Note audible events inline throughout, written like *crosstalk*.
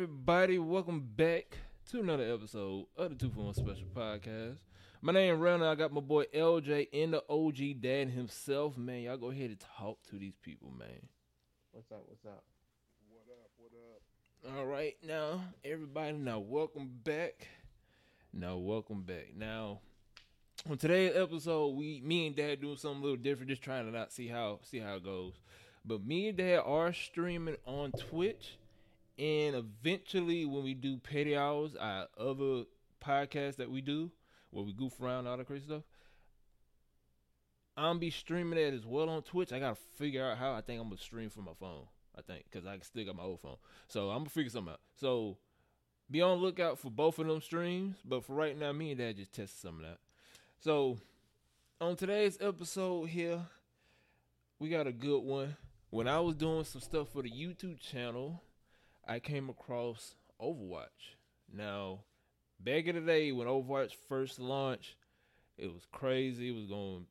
everybody? Welcome back to another episode of the Two for One Special Podcast. My name is Randall. I got my boy LJ and the OG dad himself. Man, y'all go ahead and talk to these people, man. What's up? What's up? What up? What up? All right, now everybody, now welcome back. Now welcome back. Now on today's episode, we me and Dad doing something a little different, just trying to not see how see how it goes. But me and Dad are streaming on Twitch, and eventually, when we do petty hours, our other podcast that we do, where we goof around all the crazy stuff, I'm be streaming that as well on Twitch. I gotta figure out how. I think I'm gonna stream from my phone. I think because I still got my old phone, so I'm gonna figure something out. So be on lookout for both of them streams. But for right now, me and Dad just tested some of that. So on today's episode here, we got a good one. When I was doing some stuff for the YouTube channel, I came across Overwatch. Now, back in the day when Overwatch first launched, it was crazy. It was going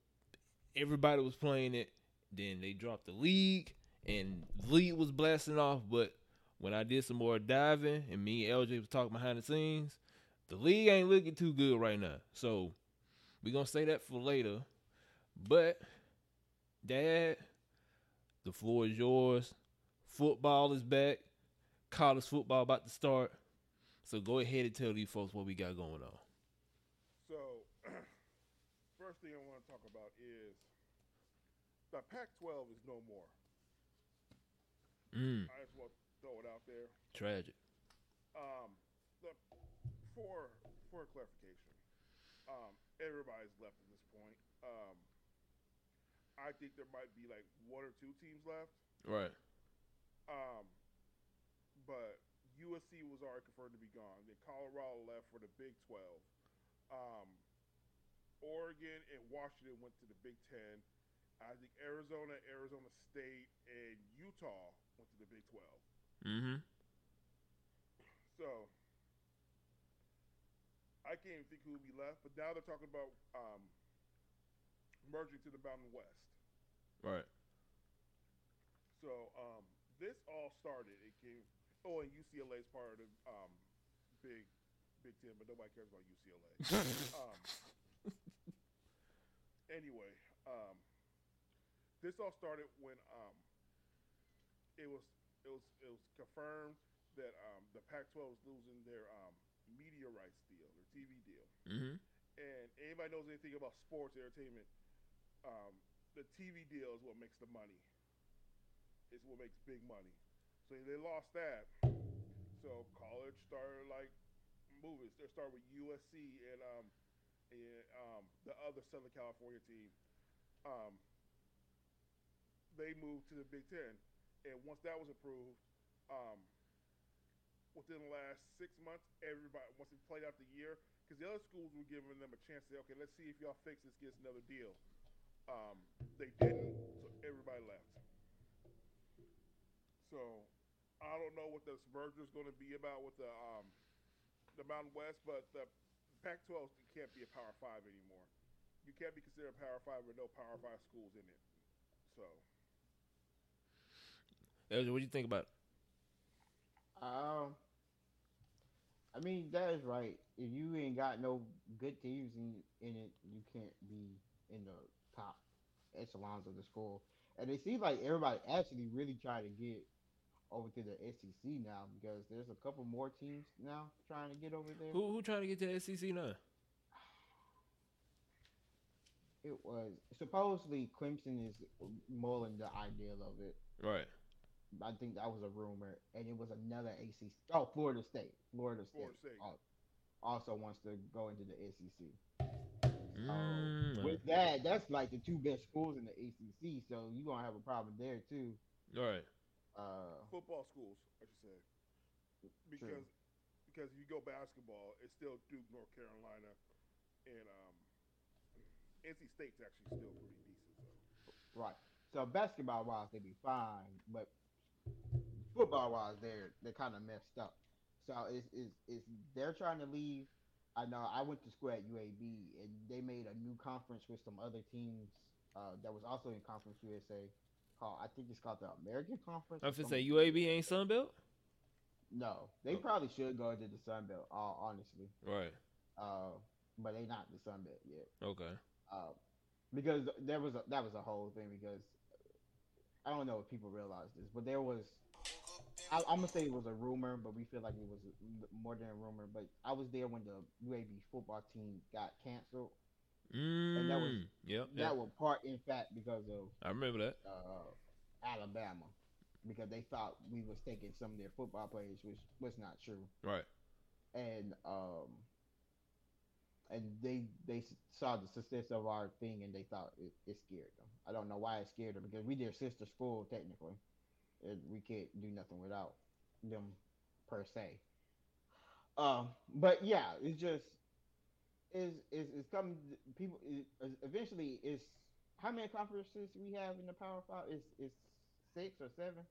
everybody was playing it. Then they dropped the league and the league was blasting off, but when I did some more diving and me and LJ was talking behind the scenes, the league ain't looking too good right now. So we gonna say that for later. But Dad, the floor is yours. Football is back. College football about to start. So go ahead and tell these folks what we got going on. So, *clears throat* first thing I want to talk about is the Pac-12 is no more. Mm, I just want to throw it out there. tragic. Um, the, for for clarification, um, everybody's left at this point. Um, I think there might be like one or two teams left. Right. Um, but USC was already confirmed to be gone. Then Colorado left for the Big 12. Um, Oregon and Washington went to the Big 10. I think Arizona, Arizona State, and Utah went to the Big 12. Mm-hmm. So I can't even think who would be left. But now they're talking about um, merging to the Mountain West. Right. So um, this all started. It came. Oh, and UCLA is part of the um, big Big Ten, but nobody cares about UCLA. *laughs* um, anyway, um, this all started when um, it was it was it was confirmed that um, the Pac-12 was losing their um, media rights deal, their TV deal. Mm-hmm. And anybody knows anything about sports entertainment, um, the TV deal is what makes the money. It's what makes big money. So they lost that. So college started like moving. They started with USC and um and um the other Southern California team. Um, they moved to the Big Ten, and once that was approved, um, within the last six months, everybody once it played out the year, because the other schools were giving them a chance to say, okay, let's see if y'all fix this, get another deal. Um, they didn't, so everybody left. So I don't know what this merger is going to be about with the um, the Mountain West, but the Pac-12 can't be a Power Five anymore. You can't be considered a Power Five with no Power Five schools in it. So LJ, what do you think about it? Um, I mean that is right. If you ain't got no good teams in, in it, you can't be in the top echelons of the school. And it seems like everybody actually really trying to get over to the SEC now because there's a couple more teams now trying to get over there. Who who trying to get to the SEC now? It was supposedly Clemson is mulling the idea of it. Right. I think that was a rumor, and it was another ACC. Oh, Florida State. Florida State, Florida State. al- also wants to go into the SEC. Mm, With that, that's like the two best schools in the ACC, so you're gonna have a problem there too. right. Uh, football schools, I should say, because because if you go basketball, it's still Duke, North Carolina, and um, NC State's actually still pretty decent. So. Right. So basketball wise, they'd be fine, but football wise, they're they're kind of messed up. So it's, it's it's they're trying to leave. I know I went to school at UAB, and they made a new conference with some other teams uh, that was also in Conference USA. Called I think it's called the American Conference. I'm finna say. UAB ain't Sunbelt. No, they Okay. probably should go into the Sun Belt. All honestly, Right. uh, but they not the Sun Belt yet. Okay. Uh, because there was a, that was a whole thing. Because I don't know if people realize this, but there was. I, I'm gonna say it was a rumor, but we feel like it was more than a rumor. But I was there when the UAB football team got canceled. Mm. that was- Yep. That was part, in fact, because of I remember that. uh, Alabama, because they thought we was taking some of their football players, which was not true. Right. and um and they they saw the success of our thing and they thought it, it scared them. I don't know why it scared them because we their sister school technically, and we can't do nothing without them per se. Um, but yeah, it's just is is it's coming. People is, eventually is how many conferences we have in the Power Five? Is is six or seven?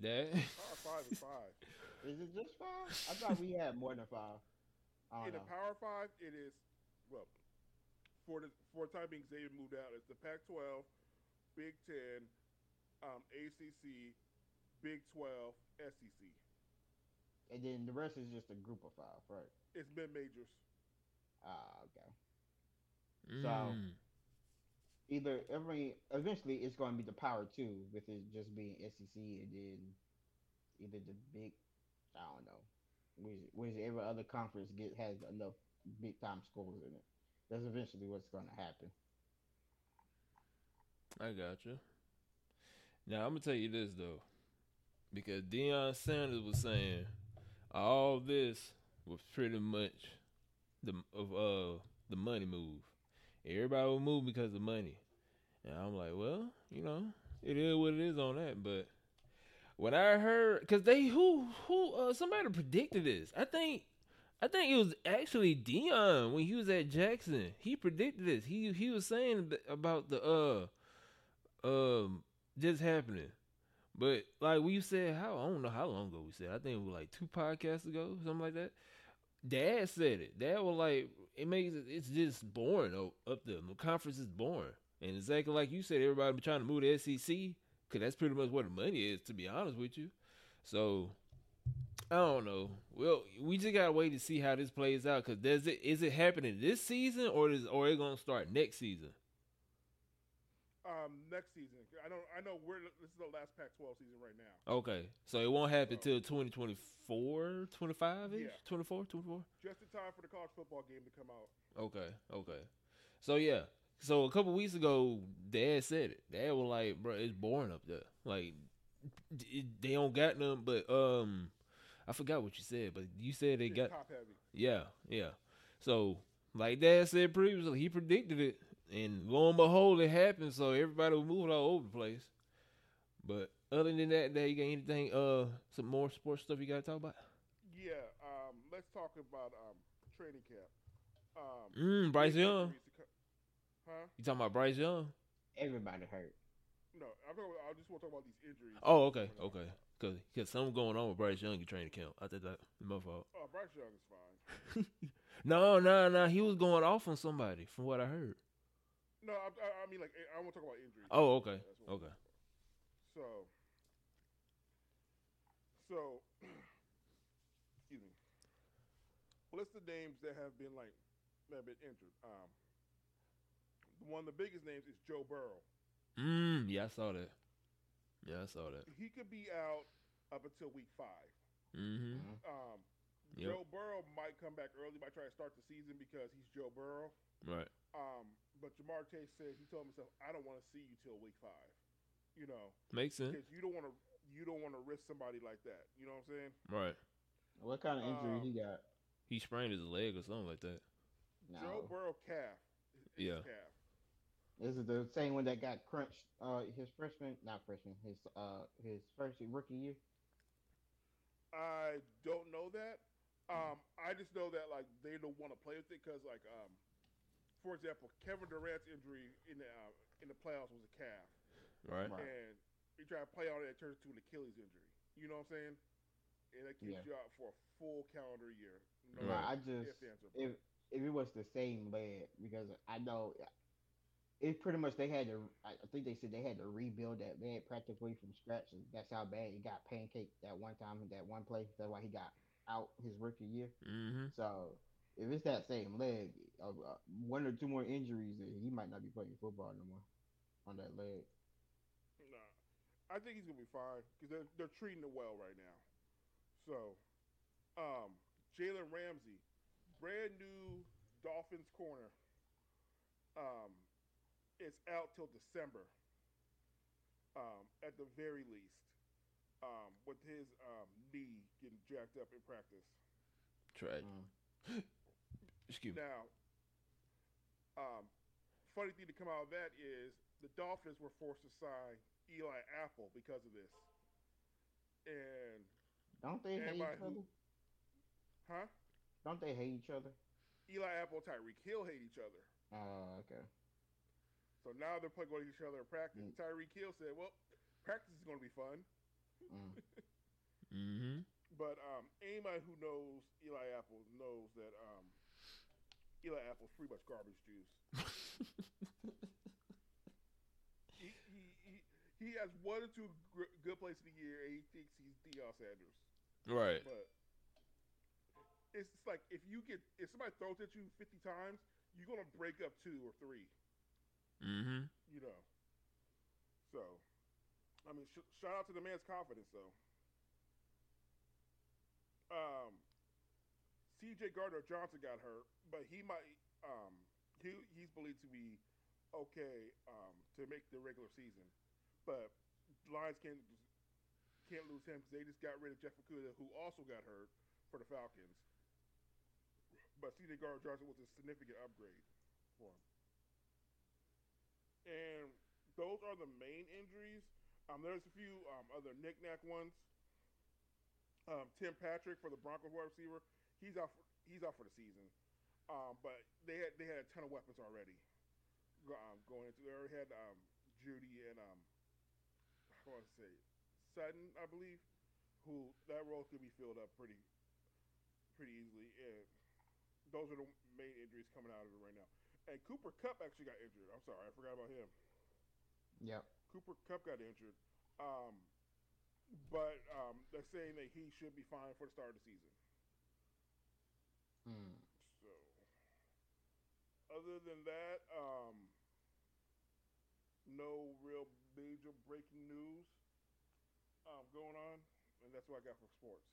That. Power five is five. *laughs* Is it just five? I thought we had more than five. In don't the. Power Five, it is well for the for the time being. Xavier moved out. It's the Pac-12, Big Ten, um, ACC, Big 12, SEC. And then the rest is just a group of five, right? It's mid majors. Ah, okay. Mm. Either every eventually it's going to be the power two, with it just being SEC, and then either the big, I don't know, which, which every other conference get has enough big time schools in it. That's eventually what's going to happen. I got you. Now I'm gonna tell you this though, because Deion Sanders was saying all this was pretty much the of uh the money move. Everybody would move because of money, and I'm like, well, you know, it is what it is on that. But when I heard, because they who who uh somebody predicted this, I think. I think it was actually Deion when he was at Jackson. He predicted this. He he was saying about the uh um just happening. But like we said, how I don't know how long ago we said. I think it was like two podcasts ago, something like that. Dad said it. Dad was like, it makes it, it's just boring up there. The conference is boring, and exactly like you said, everybody be trying to move to SEC because that's pretty much where the money is. To be honest with you, so I don't know. Well, we just gotta wait to see how this plays out. Cause does it is it happening this season or is or it gonna start next season? Um, next season, I know. I know. We're this is the last Pac-12 season right now. Okay, so it won't happen till 2024, 25 ish, Yeah. 24, 24. Just in time for the college football game to come out. Okay, okay. So yeah, so a couple weeks ago, Dad said it. Dad was like, "Bro, it's boring up there. Like, they don't got none." But um, I forgot what you said. But you said they It's got top heavy. yeah, yeah. So like Dad said previously, he predicted it, and lo and behold, it happened. So everybody was moving all over the place. But other than that, Dad, you got anything? Uh, some more sports stuff you got to talk about? Yeah. Um, let's talk about um training camp. Um, Mm, Bryce Young. injuries Huh? You talking about Bryce Young? Everybody hurt. No, I'm talking about, I just want to talk about these injuries. Oh, okay, okay. Cause, cause something going on with Bryce Young in training camp. I think that my fault. Oh, Bryce Young is fine. *laughs* no, no, no. He was going off on somebody, from what I heard. No, I, I, I mean like I want to talk about injuries. Oh, okay, That's okay. So, so, *clears throat* excuse me. List the names that have been like that have been injured. Um, one of the biggest names is Joe Burrow. Mm, yeah, I saw that. Yeah, I saw that. He could be out up until week five. Mm-hmm. Um, Yep. Joe Burrow might come back early, might try to start the season because he's Joe Burrow. Right. Um, but Ja'Marr Chase said he told himself, "I don't want to see you till week five. You know, Makes sense. because you don't want to you don't want to risk somebody like that. You know what I'm saying? Right. What kind of injury Um, he got? He sprained his leg or something like that. Joe Burrow calf. is- is Yeah. Calf. This is the same one that got crunched uh his freshman not freshman, his uh his first rookie year. I don't know that. Um, I just know that like they don't want to play with it because like um, for example, Kevin Durant's injury in the uh, in the playoffs was a calf, Right. Right. and he tried to play on it, it turns into an Achilles injury. You know what I'm saying? And that keeps Yeah. you out for a full calendar year. No Right. I just ands, if if it was the same leg because I know it's pretty much they had to. I I think they said they had to rebuild that man practically from scratch, and that's how bad he got pancaked that one time in that one play. That's why he got out his rookie year. Mm-hmm. So if it's that same leg, uh, uh, one or two more injuries, he might not be playing football no more on that leg. Nah, I think he's gonna be fine because they're they're treating it well right now. So, um, Jalen Ramsey, brand new Dolphins corner, um, is out till December. Um, at the very least, um, with his um, knee getting jacked up in practice. Tragic. Mm. *laughs* Excuse me. Now, um, funny thing to come out of that is the Dolphins were forced to sign Eli Apple because of this. And Don't they hate Everybody each who- other? huh? Don't they hate each other? Eli Apple and Tyreek Hill hate each other. Oh, okay. So now they're playing against each other in practice. Mm. Tyreek Hill said, "Well, practice is going to be fun." Mm. *laughs* Mm-hmm. But um, anybody who knows Eli Apple knows that um, Eli Apple's pretty much garbage juice. *laughs* he, he, he, he has one or two gr- good plays of the year, and he thinks he's Deion Sanders. right. But it's just like if you get if somebody throws at you 50 times, you're gonna break up two or three. Mm-hmm. You know. So, I mean, sh- shout out to the man's confidence, though. Um, C.J. Gardner Johnson got hurt, but he might. Um, he he's believed to be okay um, to make the regular season, but Lions can't can't lose him because they just got rid of Jeff Okudah, who also got hurt for the Falcons. But C.J. Gardner Johnson was a significant upgrade for him. And those are the main injuries. Um, there's a few um, other knick-knack ones. Um, Tim Patrick for the Broncos wide receiver, he's out. For, he's out for the season. Um, but they had they had a ton of weapons already um, going into. They already had um, Jeudy and um, I want to say Sutton, I believe, who that role could be filled up pretty pretty easily. And those are the main injuries coming out of it right now. And Cooper Kupp actually got injured. I'm sorry, I forgot about him. Yep. Cooper Kupp got injured. Um, but um, they're saying that he should be fine for the start of the season. Mm. Other than that, um, no real major breaking news um, going on, and that's what I got for sports.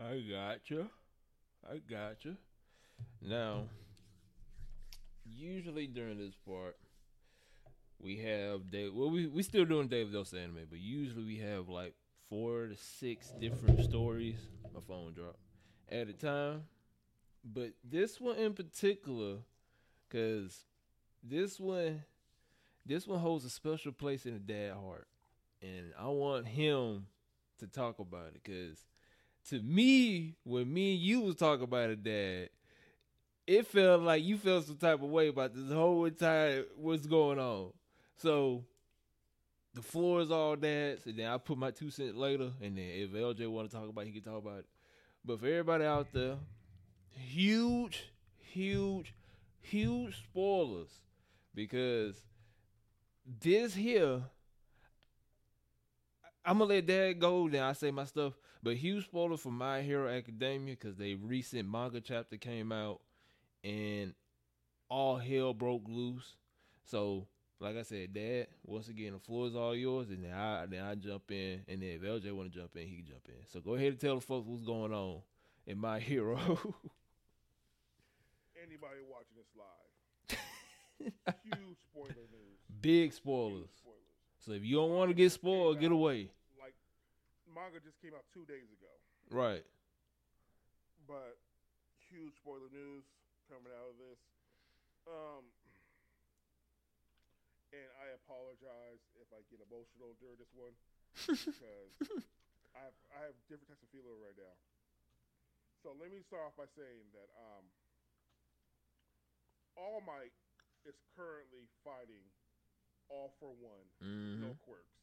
I gotcha. I gotcha. Now, usually during this part, we have Dave. Well, we we still doing Dave Dose anime, but usually we have like four to six different stories. My phone dropped at a time, but this one in particular, cause this one, this one holds a special place in the dad heart, and I want him to talk about it, cause to me, when me and you was talking about it, Dad, it felt like you felt some type of way about this whole entire what's going on. So the floor is all Dad's, and then I put my two cents later, and then if LJ want to talk about it, he can talk about it. But for everybody out there, huge, huge, huge spoilers because this here. I'm gonna let that go. Then I say my stuff. But huge spoiler for My Hero Academia because they recent manga chapter came out and all hell broke loose. So, like I said, Dad, once again, the floor is all yours, and then I then I jump in, and then if LJ want to jump in, he can jump in. So go ahead and tell the folks what's going on in My Hero. *laughs* Anybody watching this live, *laughs* huge spoiler news. Big spoilers. spoilers. So if you don't want to get spoiled, get away. Like manga just came out two days ago, Right. but huge spoiler news coming out of this. Um, and I apologize if I get emotional during this one because I have, I have different types of feeling right now. So let me start off by saying that um, All Might is currently fighting All for One, hmm no quirks.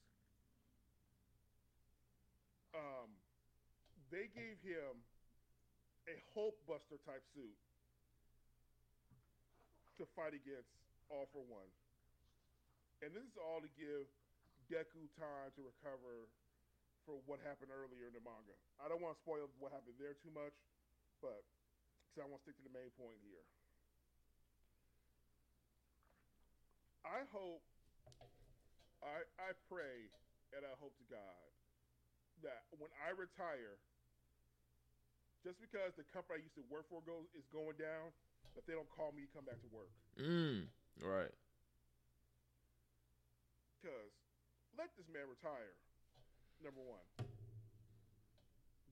Um, they gave him a Hulk Buster type suit to fight against all for one. And this is all to give Deku time to recover for what happened earlier in the manga. I don't want to spoil what happened there too much, but because I want to stick to the main point here. I hope, I I pray, and I hope to God that when I retire, just because the company I used to work for goes is going down, that they don't call me to come back to work. Mm. Right. Because let this man retire. Number one.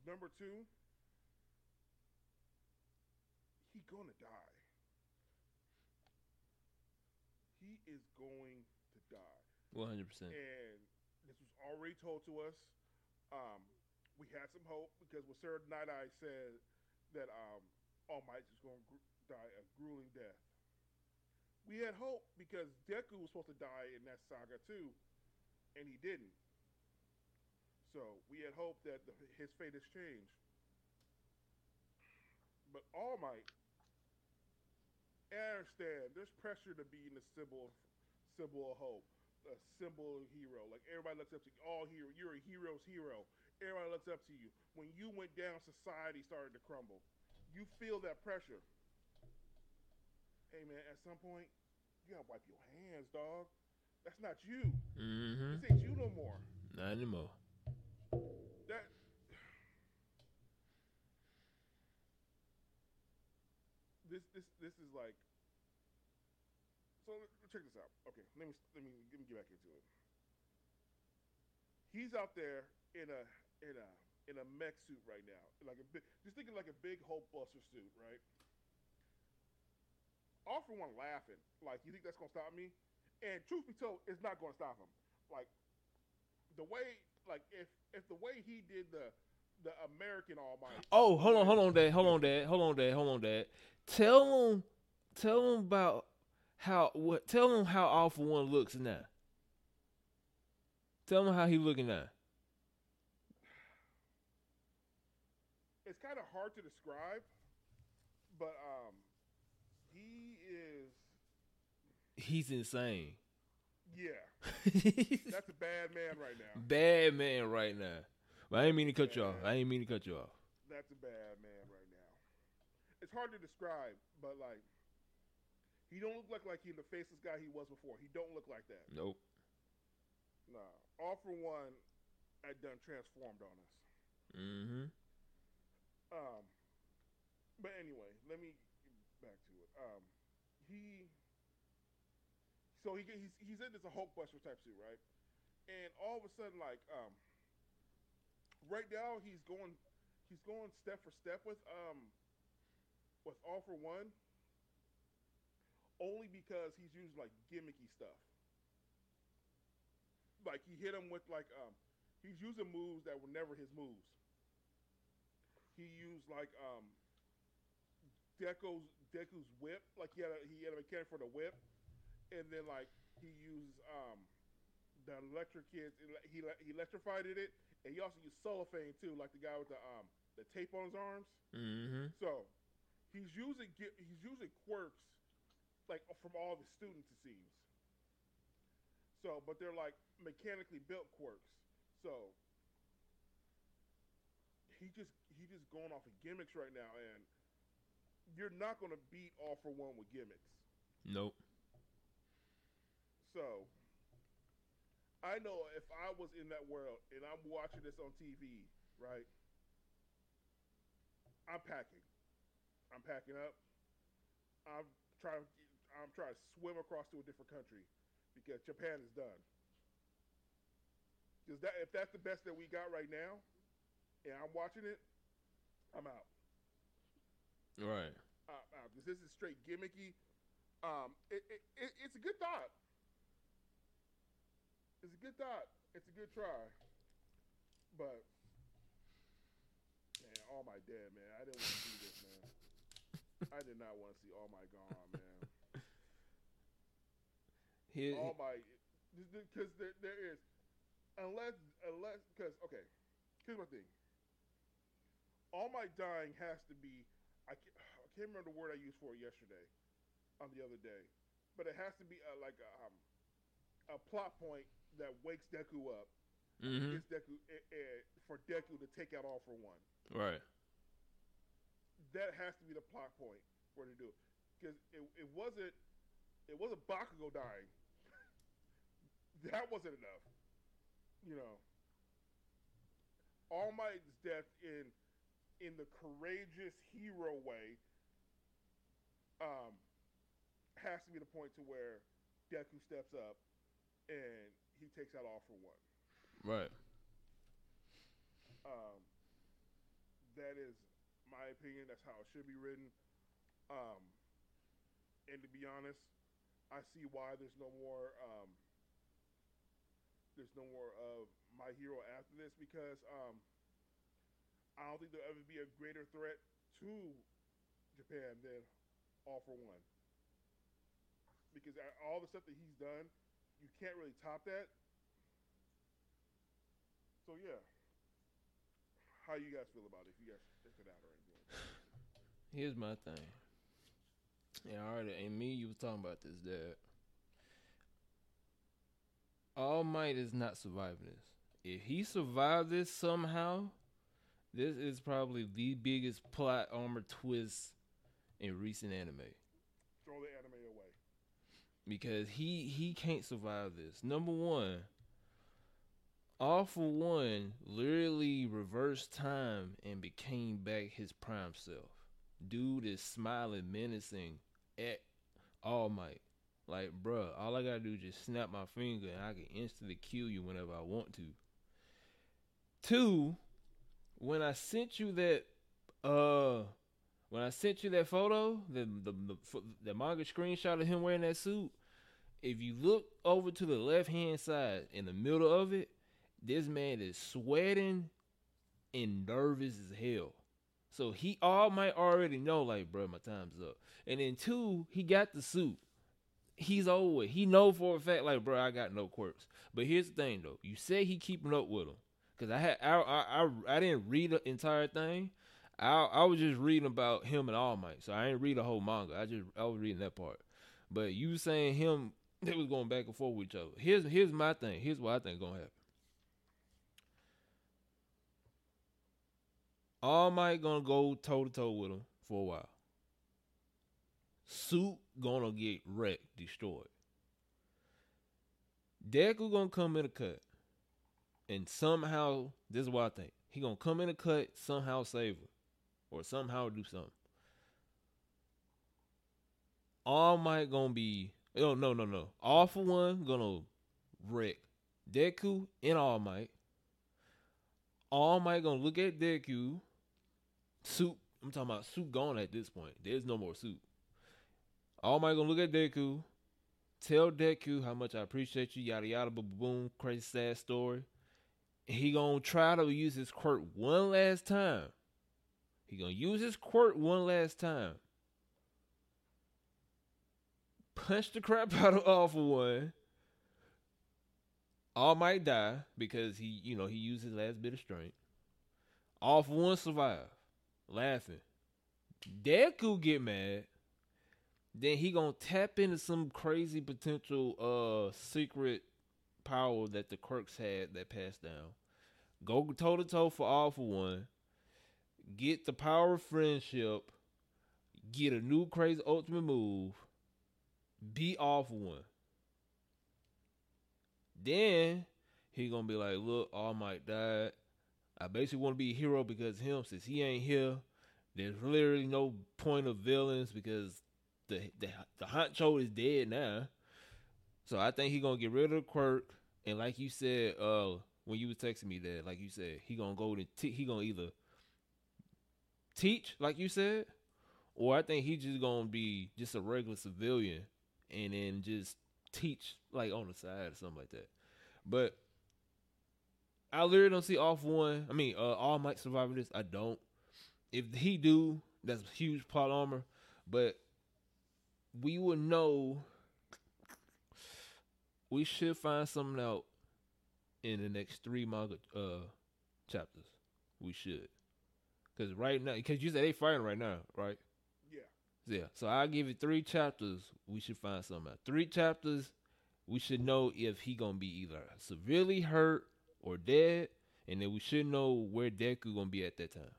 Number two, he gonna die. He is going to die. One hundred percent. And this was already told to us. Um, we had some hope because when Sir Nighteye said that um, All Might is going to gr- die a grueling death, we had hope because Deku was supposed to die in that saga too, and he didn't. So we had hope that the, his fate has changed. But All Might, understand. There's pressure to be in the symbol, symbol of hope a symbol of hero. Like everybody looks up to you. All hero. You're a hero's hero. Everybody looks up to you. When you went down, society started to crumble. You feel that pressure. Hey man, at some point, you gotta wipe your hands, dog. That's not you. Mm-hmm. This ain't you no more. Not anymore. That this this this is like so check this out. Okay, let me let me let me get back into it. He's out there in a in a in a mech suit right now, like a big, just thinking like a big Hulk Buster suit, right? All for one laughing, like you think that's gonna stop me? And truth be told, it's not gonna stop him. Like the way, like if if the way he did the the American Almighty. Oh, hold on, hold on, Dad. Hold on, Dad. Hold on, Dad. Hold on, Dad. Tell him, tell him about how what. Tell him how awful One looks now. Tell him how he looking now. it's kind of hard to describe, but um, he is He's insane. yeah, *laughs* that's a bad man right now. bad man right now. But I ain't mean to cut you off. I didn't mean to cut you off. That's a bad man right now. It's hard to describe, but like he don't look like like he the faceless guy he was before. He don't look like that. Nope. Nah, all for one, had done transformed on us. Mm-hmm. Um, but anyway, let me get back to it. Um, he, so he he's he's in this a Hulkbuster type suit, right? And all of a sudden, like, um, right now he's going he's going step for step with um with All for One, only because he's using like gimmicky stuff. Like he hit him with like um he's using moves that were never his moves he used like um Deku's Deku's whip, like he had a, he had a mechanic for the whip, and then like he used um the electric kids. He he electrified it, and he also used cellophane too, like the guy with the um the tape on his arms. Mm-hmm. So he's using he's using quirks like from all the students it seems. So, but they're like mechanically built quirks. So he just he just going off of gimmicks right now, and you're not going to beat all for one with gimmicks. Nope. So I know if I was in that world and I'm watching this on TV, right? I'm packing. I'm packing up. I'm trying. I'm trying to swim across to a different country because Japan is done. Because that if that's the best that we got right now, and I'm watching it, I'm out. Right. Uh, uh, this is straight gimmicky. Um, it, it, it, it's a good thought. It's a good thought. It's a good try. But man, All Might dead man. I didn't want to see this, man. I did not want to see All Might gone, man. Here, All Might because there, there is unless unless because okay. Here's my thing. All Might dying has to be. I can't, I can't remember the word I used for it yesterday, on the other day, but but it has to be a, like a, um, a plot point that wakes Deku up, Mm-hmm. gets Deku eh, eh, for Deku to take out All for One. Right. That has to be the plot point for to do it, because it, it wasn't it wasn't Bakugo dying. *laughs* that wasn't enough, you know. All Might's death in in the courageous hero way um, has to be the point to where Deku steps up and he takes out All for One. Right. Um, that is my opinion. That's how it should be written. Um, and to be honest, I see why there's no more. Um, there's no more of my hero after this because um, I don't think there'll ever be a greater threat to Japan than All for One. Because all the stuff that he's done, you can't really top that. So yeah, how you guys feel about it? If you guys check it out or anything. Here's my thing. Yeah, already, and me, you was talking about this, Dad. All Might is not surviving this. If he survived this somehow, this is probably the biggest plot armor twist in recent anime. Throw the anime away. Because he he can't survive this. Number one, all for one literally reversed time and became back his prime self. Dude is smiling, menacing at All Might. Like, bruh, all I gotta do is just snap my finger and I can instantly kill you whenever I want to. Two, when I sent you that, uh, when I sent you that photo, the the the, the manga screenshot of him wearing that suit, if you look over to the left hand side in the middle of it, this man is sweating and nervous as hell. So he all might already know, like, bro, my time's up. And then two, he got the suit. He's over. He know for a fact, like, bro, I got no quirks. But here's the thing, though. You say he keeping up with him, cause I had I I I, I didn't read the entire thing. I I was just reading about him and All Might, so I didn't read the whole manga. I just I was reading that part. But you saying him they was going back and forth with each other. Here's here's my thing. Here's what I think gonna happen. All Might gonna go toe to toe with him for a while. Suit gonna get wrecked, destroyed. Deku gonna come in a cut, and somehow this is what I think. He gonna come in a cut, somehow save her, or somehow do something. All Might gonna be oh no no no. All for one gonna wreck Deku and All Might. All Might gonna look at Deku. Suit. I'm talking about suit gone at this point. There's no more suit. All Might gonna look at Deku. Tell Deku how much I appreciate you. Yada yada boom boom. Crazy sad story. He gonna try to use his quirk one last time. He gonna use his quirk one last time. Punch the crap *laughs* out of All for one. All might die because he, you know, he used his last bit of strength. All for one survive, laughing. Deku get mad. Then he gonna tap into some crazy potential uh secret power that the Quirks had that passed down. Go toe to toe for all for one. Get the power of friendship. Get a new crazy ultimate move. Be off one. Then he gonna be like, look, All Might died. I basically want to be a hero because him. Since he ain't here, there's literally no point of villains because the the the honcho is dead now. So I think he gonna get rid of the quirk. And like you said, uh, when you was texting me that, like you said, he gonna go to te- he gonna either teach, like you said, or I think he just gonna be just a regular civilian and then just teach like on the side or something like that. But I literally don't see off one. I mean, uh, all might survive this. I don't. If he do, that's huge plot armor. But we would know. We should find something out in the next three manga uh chapters. We should, because right now, because you said they fighting right now, right? Yeah. So I'll give you three chapters. We should find something out. Three chapters. We should know if he gonna be either severely hurt or dead, and then we should know where Deku gonna be at that time.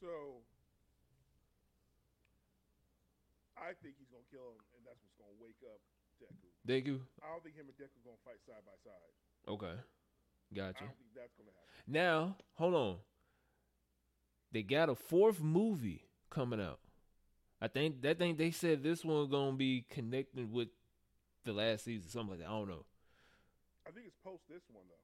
So I think he's gonna kill him, and that's what's gonna wake up Deku. Deku. I don't think him and Deku gonna fight side by side. Okay. I Gotcha. don't think that's gonna happen. Now, hold on. They got a fourth movie coming out. I think that think they said this one gonna be connected with the last season, something like that. I don't know. I think it's post this one though.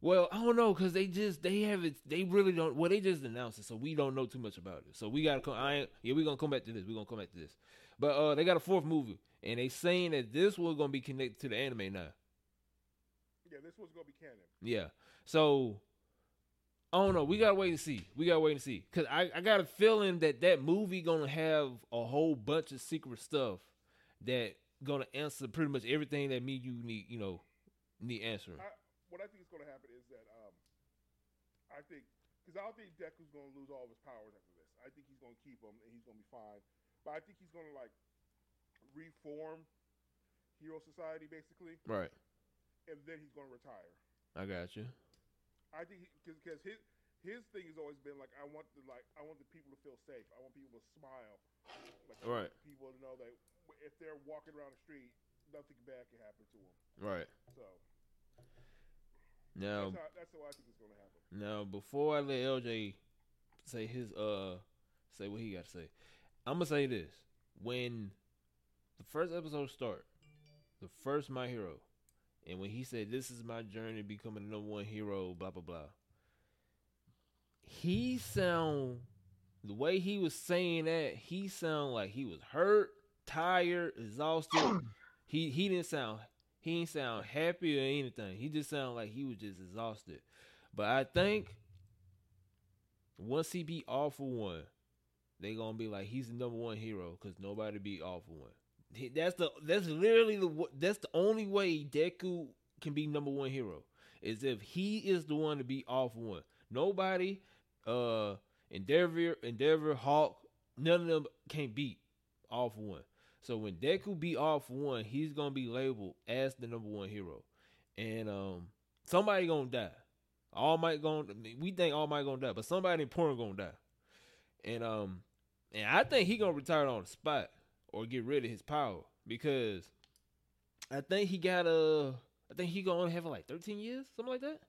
Well, I don't know because they just they haven't they really don't. Well, they just announced it, so we don't know too much about it. So we gotta come. I ain't, yeah, we gonna come back to this. We gonna come back to this. But uh, they got a fourth movie, and they saying that this one gonna be connected to the anime now. Yeah, this one's gonna be canon. Yeah. So I don't know. We gotta wait and see. We gotta wait and see. Cause I, I got a feeling that that movie gonna have a whole bunch of secret stuff that gonna answer pretty much everything that me you need you know need answering. I, what I think is gonna happen is that um, I think because I don't think Deku's gonna lose all of his powers after this. I think he's gonna keep them and he's gonna be fine. But I think he's gonna like reform Hero Society basically, Right. and then he's gonna retire. I got you. I think because his his thing has always been like I want the like I want the people to feel safe. I want people to smile. Like Right. people to know that if they're walking around the street, nothing bad can happen to them. Right. So Now that's, how, that's how I think it's gonna happen. now before I let LJ say his uh say what he got to say, I'm gonna say this: when the first episode start, the first My Hero, and when he said this is my journey becoming the number one hero, blah blah blah. He sound the way he was saying that he sound like he was hurt, tired, exhausted. *clears throat* he he didn't sound he didn't sound happy or anything. He just sounded like he was just exhausted. But I think once he beat All for One, they gonna be like he's the number one hero because nobody beat All for One. That's the that's literally the that's the only way Deku can be number one hero is if he is the one to be off One. Nobody, uh, Endeavor, Endeavor, Hawk, none of them can't beat off One. So when Deku be off One, he's gonna be labeled as the number one hero, and um, somebody gonna die. All Might gonna we think All Might gonna die, but somebody important gonna die, and um, and I think he gonna retire on the spot or get rid of his power because I think he got a I think he gonna only have like thirteen years, something like that.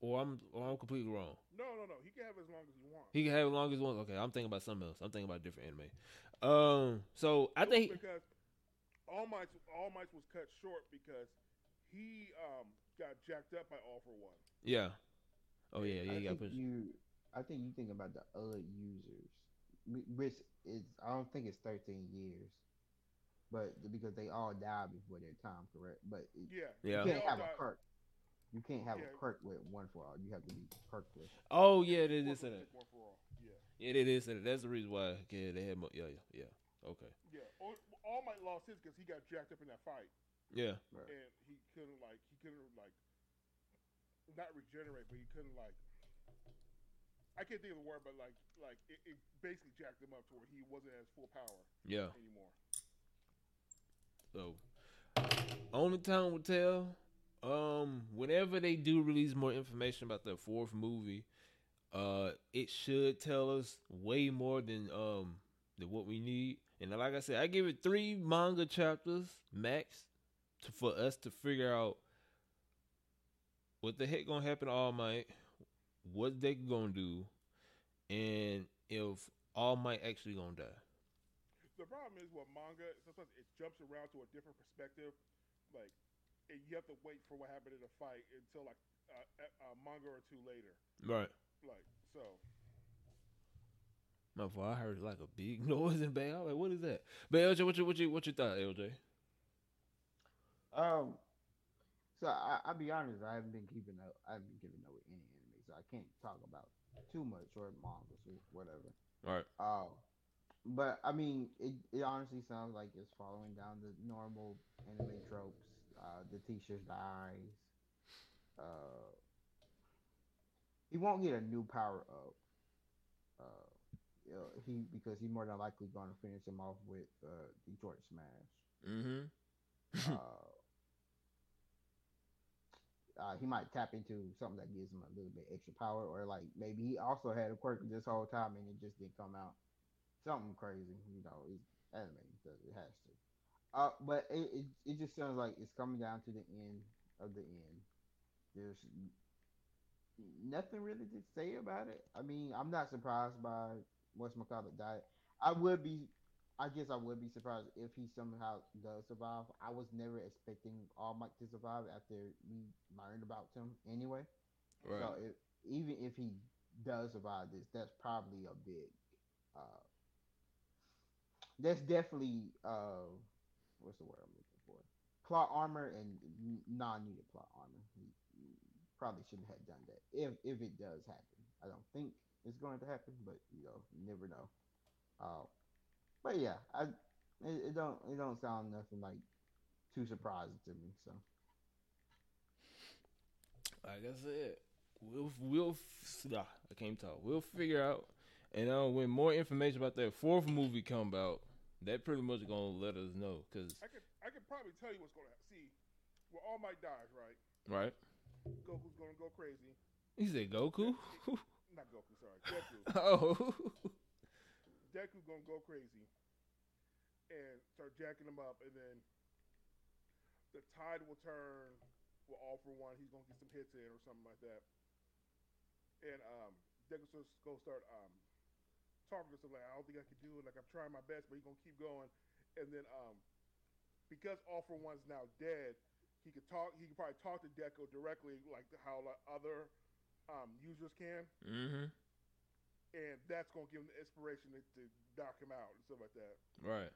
Or I'm or I'm completely wrong. No, no, no. He can have as long as he wants. He can have as long as one. Okay, I'm thinking about something else. I'm thinking about a different anime. Um, so I think because All Might All Might was cut short because he um got jacked up by All for One. yeah. Oh yeah, yeah. I He got think pushed. you, I think you think about the other users, wh- which is I don't think it's thirteen years, but because they all died before their time, correct? But it- Yeah. Yeah. you They can't all have a died. Kirk. You can't have Yeah. a quirk with one for all. You have to be quirkless. Oh yeah, they One did for say that. one for all. Yeah. Yeah, they did say that. That's the reason why. Yeah, they had. Mo- yeah, yeah, yeah. Okay. Yeah. All, all Might lost his because he got jacked up in that fight, Yeah. Right. and he couldn't like he couldn't like not regenerate, but he couldn't like. I can't think of the word, but like, like it, it basically jacked him up to where he wasn't as full power Yeah. anymore. So only time will tell. Um, whenever they do release more information about the fourth movie, uh, it should tell us way more than um than what we need. And like I said, I give it three manga chapters max to, for us to figure out what the heck gonna happen to All Might, what they gonna do, and if All Might actually gonna die. The problem is with manga, sometimes it jumps around to a different perspective. Like, and you have to wait for what happened in the fight until like uh, a, a manga or two later. Right. Like, so My fault. I heard like a big *laughs* noise in the back. I was like, what is that? But LJ, what you what you what you thought, LJ? Um, so I, I'll be honest. I haven't been keeping up. I haven't been keeping up with any anime, so I can't talk about too much or mangas or whatever. All right. Uh, but I mean, it, it honestly sounds like it's following down the normal anime tropes. Uh, the teacher dies. Uh, he won't get a new power up. Uh, you know, he because he's more than likely going to finish him off with uh, Detroit Smash. Mm-hmm. uh, uh, he might tap into something that gives him a little bit extra power, or like maybe he also had a quirk this whole time and it just didn't come out. Something crazy, you know. It's anime, so it has to. Uh, but it, it it just sounds like it's coming down to the end of the end. There's nothing really to say about it. I mean, I'm not surprised by what's McCullough died. I would be I guess I would be surprised if he somehow does survive. I was never expecting All Might to survive after we learned about him anyway. Right. So if, even if he does survive this, that's probably a big. Uh, that's definitely uh, what's the word I'm looking for? Plot armor and non-needed plot armor. He, he probably shouldn't have done that if if it does happen. I don't think it's going to happen, but you know, you never know. Uh, but yeah, I it, it don't it don't sound nothing like too surprising to me. So like I said, we'll we'll ah, I can't talk. We'll figure out, and uh, when more information about that fourth movie come out, that pretty much gonna let us know. Cause I could I could probably tell you what's going to happen. See, where All Might dies, right? right, Goku's going to go crazy. he said Goku. *laughs* Not Goku, sorry, Deku. *laughs* oh, Deku gonna go crazy and start jacking him up, and then the tide will turn. Well, all for one, he's gonna get some hits in or something like that. And um, just gonna start um, talking to something like, "I don't think I can do it. Like I'm trying my best, but he's gonna keep going." And then um, because all for one's now dead, he could talk. He could probably talk to Deku directly, like how like, other um, users can mm-hmm. and that's gonna give him the inspiration to, to knock him out and stuff like that. Right.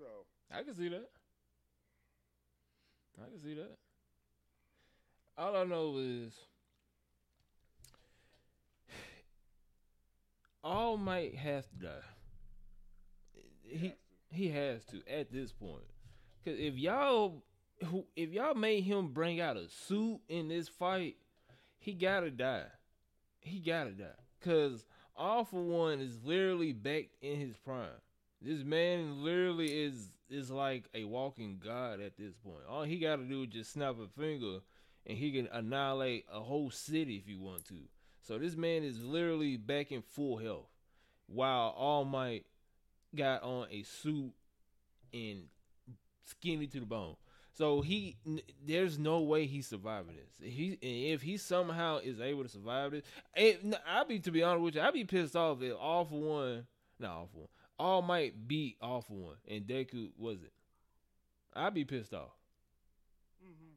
So I can see that. I can see that. All I know is All Might has to die. He has to. he has to at this point. Cause if y'all who if y'all made him bring out a suit in this fight, he gotta die. He gotta die. Cause All for One is literally back in his prime. This man literally is is like a walking god at this point. All he gotta do is just snap a finger and he can annihilate a whole city if he want to. So this man is literally back in full health. While All Might got on a suit and skinny to the bone. So he, there's no way he's surviving this. He, and if he somehow is able to survive this, I'd be to be honest with you, I'd be pissed off if All for One, not All for One, All Might beat off One, and Deku wasn't. I'd be pissed off. hmm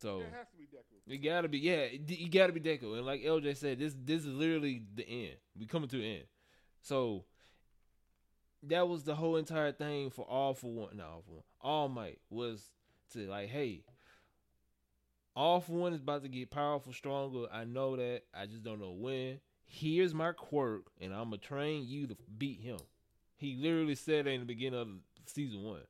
So it has to be Deku. it gotta be, yeah, you gotta be Deku. And like LJ said, this this is literally the end. We coming to the end. So that was the whole entire thing for all for one, not all for one, all might was to like, hey, all for one is about to get powerful, stronger. I know that. I just don't know when. Here's my quirk, and I'm gonna train you to beat him. He literally said that in the beginning of season one.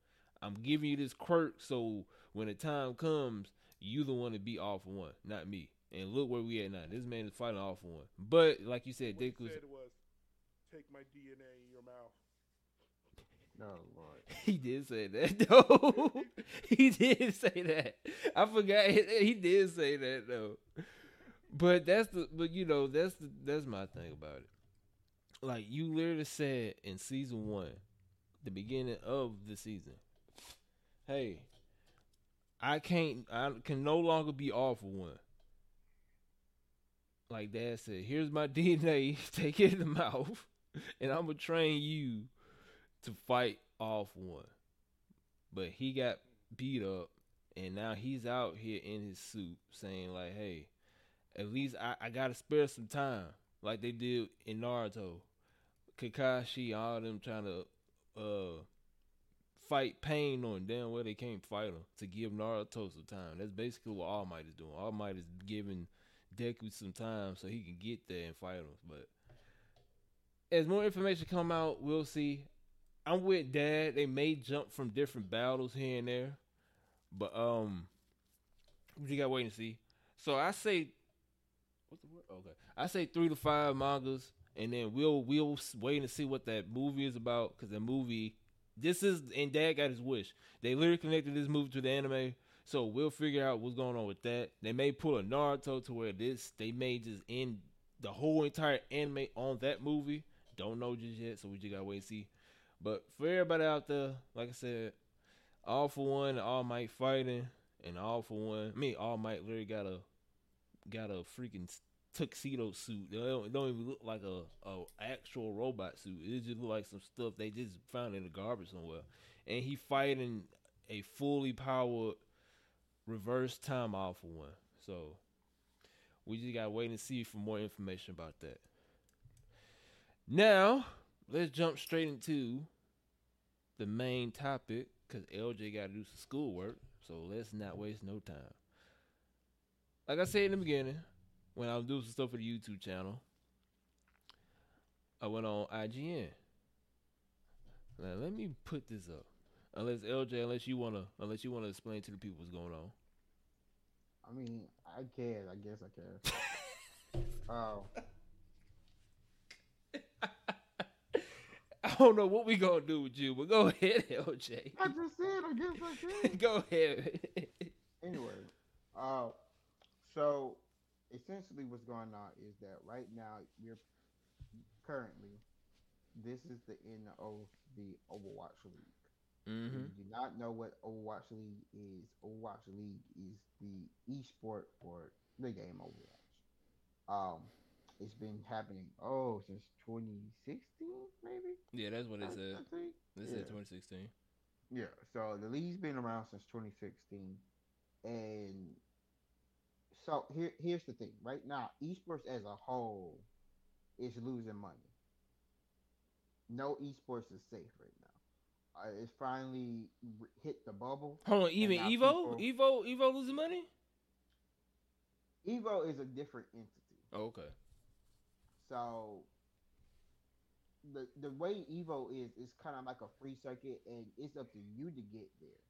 I'm giving you this quirk, so when the time comes, you the one to be all for one, not me. And look where we at now. This man is fighting all for one. But like you said, What he Deku, said was, "Take my DNA in your mouth." *laughs* no Lord. *laughs* he did say that *laughs* though. he did say that. I forgot he, he did say that though. But that's the but you know that's the that's my thing about it. Like you literally said in season one, the beginning of the season, hey, I can't I can no longer be for one. Like Dad said, here's my *laughs* DNA, take it in the mouth, *laughs* and I'm gonna train you to fight for one. But he got beat up, and now he's out here in his suit saying like, "Hey, at least I, I gotta spare some time, like they did in Naruto. Kakashi, all them trying to uh fight pain on damn well they can't fight him to give Naruto some time. That's basically what All Might is doing. All Might is giving Deku some time so he can get there and fight him. But as more information come out, we'll see. I'm with Dad. They may jump from different battles here and there, but um, we got to wait and see. So I say, what's the word? Okay, I say three to five mangas, and then we'll we'll wait and see what that movie is about because the movie this is and Dad got his wish. They literally connected this movie to the anime, so we'll figure out what's going on with that. They may pull a Naruto to where this they may just end the whole entire anime on that movie. Don't know just yet, so we just gotta wait and see. But for everybody out there, like I said, all for one, All Might fighting, and all for one. Mean, All Might literally got a got a freaking tuxedo suit. It don't, it don't even look like a, a actual robot suit. It just look like some stuff they just found in the garbage somewhere. And he fighting a fully powered reverse time for one. So we just gotta wait and see for more information about that. Now let's jump straight into the main topic because LJ got to do some schoolwork. So let's not waste no time. Like I said in the beginning, when I was doing some stuff for the YouTube channel, I went on IGN. Now let me put this up. Unless LJ, unless you wanna, unless you wanna explain to the people what's going on. I mean, I can. I guess I can. *laughs* Oh, *laughs* I don't know what we gonna do with you, but go ahead, *laughs* LJ. I just said. I guess I can. go ahead. anyway, uh, so essentially what's going on is that right now we're currently this is the end of the Overwatch League. Mm-hmm. you do not know what Overwatch League is, Overwatch League is the esport for the game Overwatch. Um, it's been happening oh since 2016 maybe. Yeah, that's what it said. This Yeah. said 2016. Yeah, so the league's been around since 2016, and so here here's the thing. Right now, esports as a whole is losing money. No esports is safe right now. Uh, it's finally hit the bubble. Hold on, even Evo, people- Evo, Evo losing money? Evo is a different entity. Oh, okay. So the the way Evo is is kind of like a free circuit, and it's up to you to get there,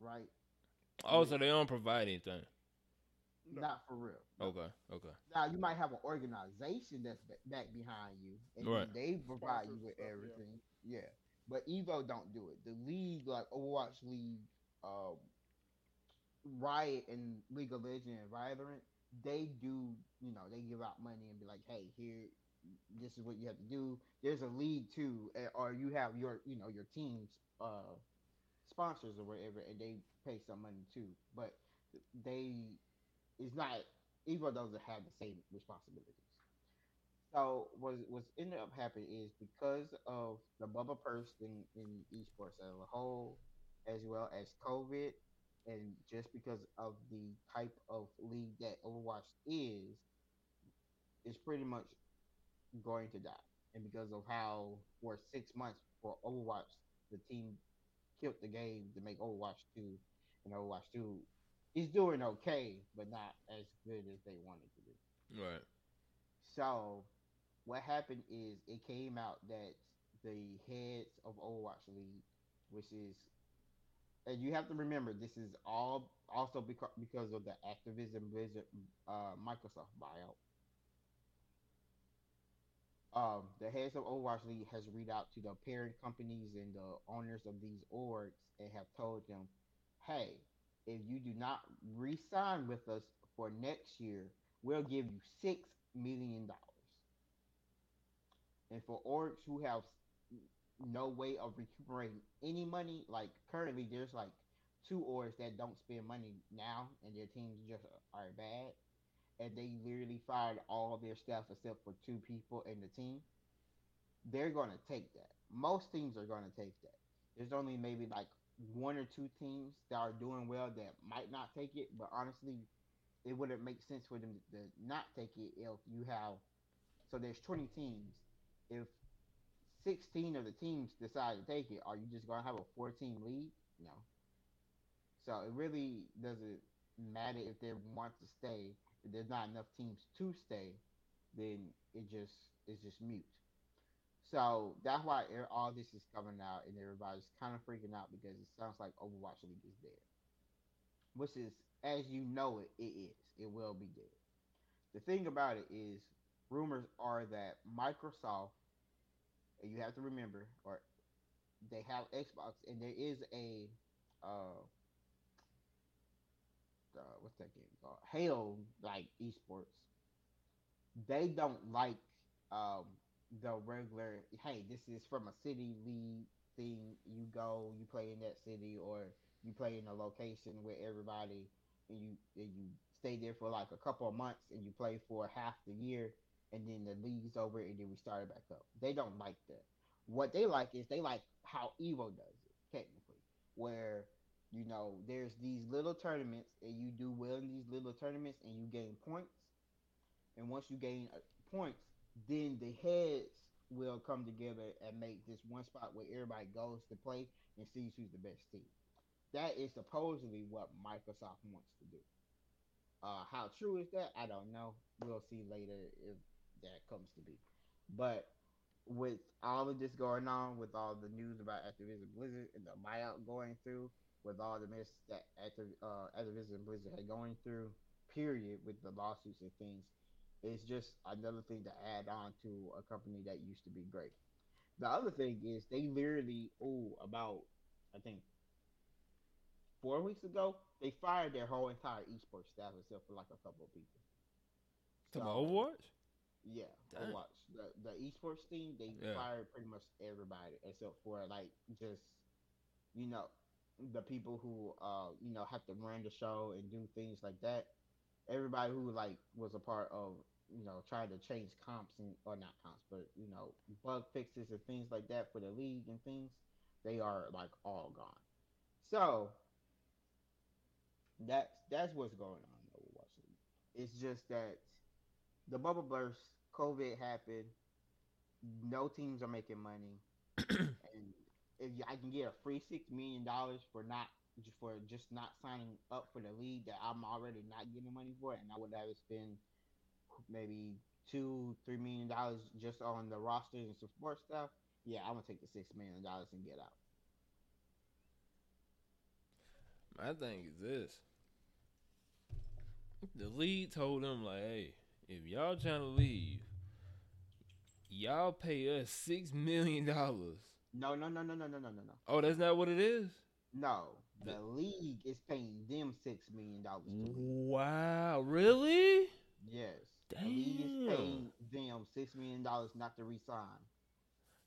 right? Oh, so they don't provide anything. No. Not for real. Okay, okay. Now you might have an organization that's back behind you, and Right. they provide you with stuff, yeah. everything. Yeah. but Evo don't do it. The league, like Overwatch League, um, Riot, and League of Legends and Valorant, they do. You know, they give out money and be like, "Hey, here, this is what you have to do." There's a league too, or you have your, you know, your team's uh, sponsors or whatever, and they pay some money too. But they is not Evo doesn't have the same responsibilities. So what what's ended up happening is because of the bubble burst in, in esports as a whole, as well as COVID, and just because of the type of league that Overwatch is, it's pretty much going to die. And because of how for six months for Overwatch, the team killed the game to make Overwatch 2, and Overwatch 2 is doing okay, but not as good as they wanted to do. Right. So, what happened is it came out that the heads of Overwatch League, which is, and you have to remember, this is all also because because of the Activision Blizzard uh, Microsoft buyout. Um, the heads of Overwatch League has read out to the parent companies and the owners of these orgs and have told them, "Hey, if you do not re-sign with us for next year, we'll give you six million dollars." And for orgs who have no way of recuperating any money, like currently there's like two orgs that don't spend money now, and their teams just are bad, and they literally fired all their staff except for two people in the team. They're gonna take that. Most teams are gonna take that. There's only maybe like one or two teams that are doing well that might not take it, but honestly, it wouldn't make sense for them to not take it if you have. So there's 20 teams. If 16 of the teams decide to take it, are you just gonna have a 14 league? No. So it really doesn't matter if they want to stay. If there's not enough teams to stay, then it just it's just mute. So that's why all this is coming out, and everybody's kind of freaking out because it sounds like Overwatch League is dead. Which is, as you know it, it is. It will be dead. The thing about it is, rumors are that Microsoft, and you have to remember, or they have Xbox, and there is a uh, uh what's that game called? Halo like esports. They don't like um the regular. Hey, this is from a city league thing. You go, you play in that city, or you play in a location where everybody and you and you stay there for like a couple of months and you play for half the year and then the league's over and then we start it back up. They don't like that. What they like is they like how Evo does it, technically, where you know there's these little tournaments and you do well in these little tournaments and you gain points, and once you gain uh, points, then the heads will come together and make this one spot where everybody goes to play and sees who's the best team. That is supposedly what Microsoft wants to do. Uh, how true is that? I don't know. We'll see later if that comes to be. But with all of this going on, with all the news about Activision Blizzard and the buyout going through, with all the mess that Activ- uh, Activision Blizzard had going through, period, with the lawsuits and things, it's just another thing to add on to a company that used to be great. The other thing is they literally, oh, about I think four weeks ago, they fired their whole entire esports staff except for like a couple of people. To So- Overwatch? yeah, Damn. Overwatch. The the esports team they Yeah. fired pretty much everybody except for like just you know the people who uh you know have to run the show and do things like that. Everybody who like was a part of you know trying to change comps and or not comps but you know bug fixes and things like that for the league and things they are like all gone. So that's that's what's going on in Overwatch League. It's just that the bubble burst, COVID happened, no teams are making money, *clears throat* and if I can get a free six million dollars for not for just not signing up for the league that I'm already not getting money for, and I would have spend maybe two, three million dollars just on the rosters and support stuff. Yeah, I'm gonna take the six million dollars and get out. My thing is this. The league told them like, hey, if y'all trying to leave, y'all pay us six million dollars. No, no, no, no, no, no, no, no, no. Oh, that's not what it is. No, the The- league is paying them six million dollars. Wow, really? Yes, the league is Damn. paying them six million dollars not to resign.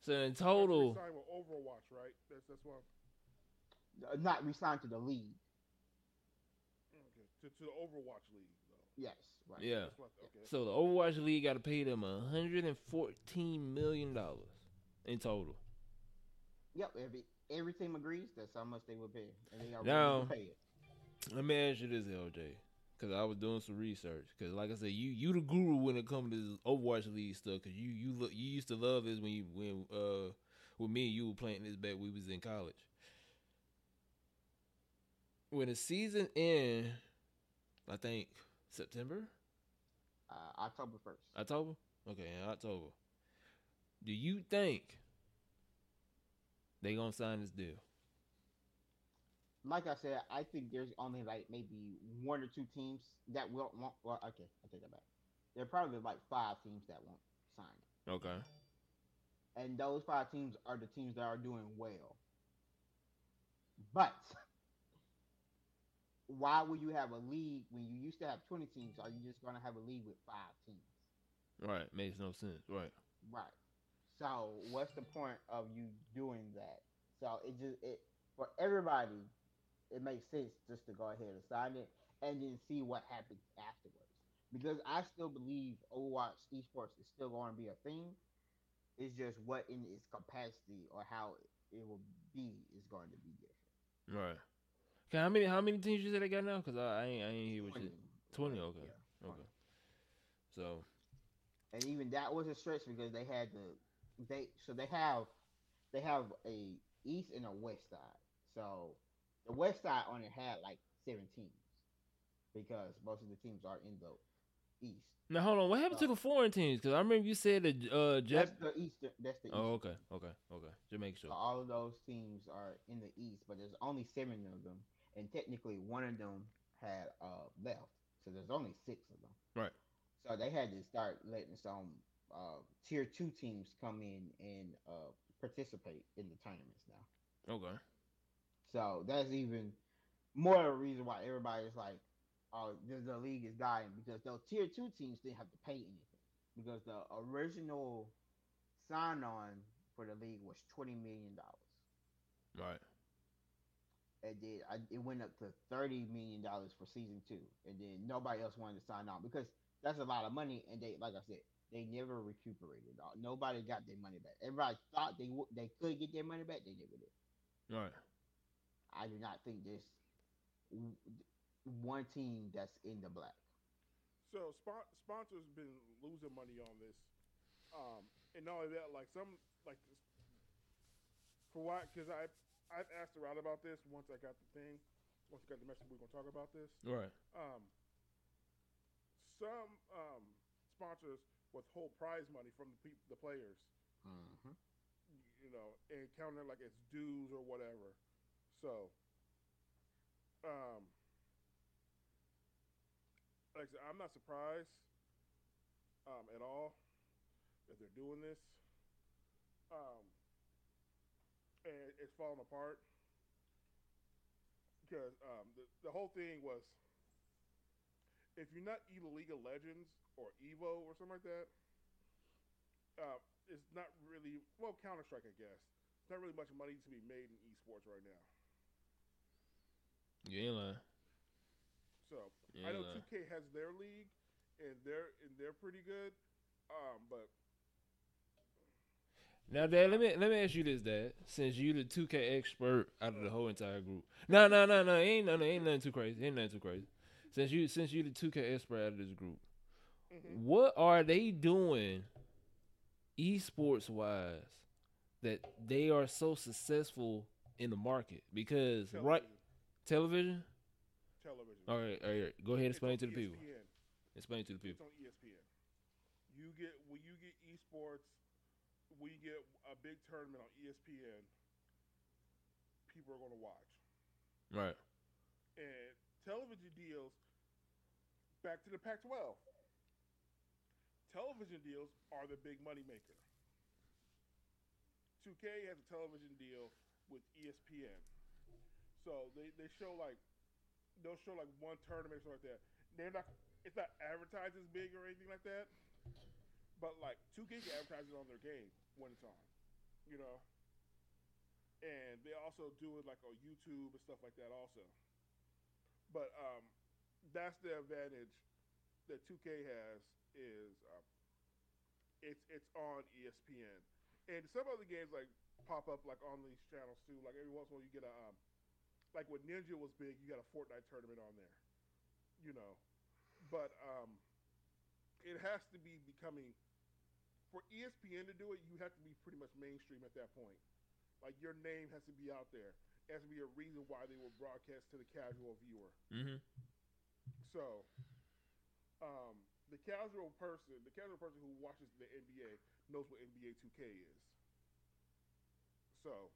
So in total, Sign with Overwatch, right? That's that's why. Uh, Not resign to the league. Okay. To, to the Overwatch League, though. Yes, right. yeah. Okay. So the Overwatch League got to pay them hundred and fourteen million dollars in total. Yep. Every every team agrees that's how much they would pay, and they are Now- willing to pay it. Let me ask you this, LJ, because I was doing some research. Because like I said, you you the guru when it comes to Overwatch League stuff. Because you you lo- you used to love this when you when uh with me and you were playing this back we was in college. When the season end, I think September, Uh, October first. October. Okay, in October. Do you think they gonna sign this deal? Like I said, I think there's only like maybe one or two teams that will want. Well, okay, I take that back. There are probably like five teams that won't sign it. Okay. and those five teams are the teams that are doing well. But why would you have a league when you used to have 20 teams? Are you just going to have a league with five teams? Right. Makes no sense. Right. Right. So what's the point of you doing that? So it just it for everybody, it makes sense just to go ahead and sign it and then see what happens afterwards. Because I still believe Overwatch esports is still going to be a thing. It's just what in its capacity or how it will be is going to be different. Right. Okay, how many how many teams you said they got now? Cause I, I ain't I ain't hear what you. 20. 20, okay. Yeah, 20. Okay. So and even that was a stretch because they had the they so they have they have a east and a west side. So the west side only had like seven teams because most of the teams are in the east. now hold on. What happened to the foreign teams? Cause I remember you said that uh Jap. That's the east. That's the east. Oh okay okay okay. Just make sure. So all of those teams are in the east, but there's only seven of them, and technically one of them had uh left. So there's only six of them. Right. So they had to start letting some uh, tier two teams come in and uh, participate in the tournaments now. Okay. So that's even more of a reason why everybody's like, "Oh, the, the league is dying," because those tier two teams didn't have to pay anything because the original sign on for the league was twenty million dollars, Right. and then I, it went up to thirty million dollars for season two, and then nobody else wanted to sign on because that's a lot of money, and they, like I said, they never recuperated. Nobody got their money back. Everybody thought they w- they could get their money back, they never did. Right. I do not think there's one team that's in the black. So spon- sponsors been losing money on this, um, and not only that, like some like this, for what? Because I I've asked around about this once I got the thing, once I got the message we are gonna talk about this. Right. Um, some um, sponsors withhold prize money from the peop the players, Mm-hmm. you know, and counting like it's dues or whatever. So, um, like I said, I'm not surprised um, at all that they're doing this. Um, and it's falling apart because um, the, the whole thing was if you're not either League of Legends or Evo or something like that, uh, it's not really well Counter Strike, I guess. It's not really much money to be made in esports right now. You ain't lying. So You I know lying. 2K has their league, and they're and they're pretty good. Um, but Now, Dad, let me let me ask you this, Dad. Since you the two K expert out of the whole entire group, no, no, no, no, ain't nothing, ain't nothing too crazy, ain't nothing too crazy. Since you since you the two K expert out of this group, mhm. what are they doing, esports wise, that they are so successful in the market? Because right, television. television. All right, all right. Go ahead, and explain on to the people. ESPN. Explain to the people. It's people. on ESPN. You get when you get esports, you get a big tournament on ESPN, people are going to watch. Right. And television deals, back to the Pac-12. Television deals are the big money maker. 2K has a television deal with ESPN, so they, they show like they'll show like one tournament or something like that. They're not it's not advertised as big or anything like that, but like 2K can advertise it on their game when it's on, you know. And they also do it like on YouTube and stuff like that also. But um, that's the advantage that 2K has is um, it's it's on ESPN, and some other games like pop up like on these channels too. Like every once in a while you get a um, like when Ninja was big, you got a Fortnite tournament on there, you know. But um, it has to be becoming for ESPN to do it. You have to be pretty much mainstream at that point. Like your name has to be out there. It has to be a reason why they will broadcast to the casual viewer. Mm-hmm. So, um, the casual person, the casual person who watches the NBA knows what NBA 2K is. So,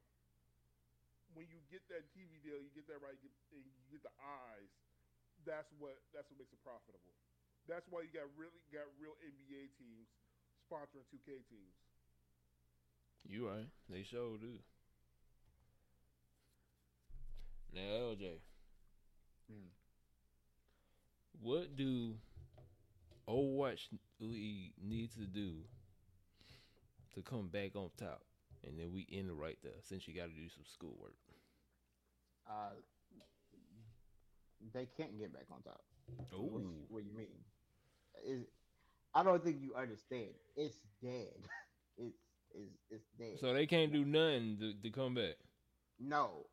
when you get that TV deal, you get that right, you get, and you get the eyes. That's what that's what makes it profitable. That's why you got really got real NBA teams sponsoring 2K teams. You right. They sure do. Now, LJ, Hmm. what do Overwatch League need to do to come back on top? And then we end it right there since you got to do some schoolwork. Uh, they can't get back on top. What, what you mean? Is I don't think you understand. It's dead. *laughs* It's it's it's dead. so they can't do nothing to, to come back. no.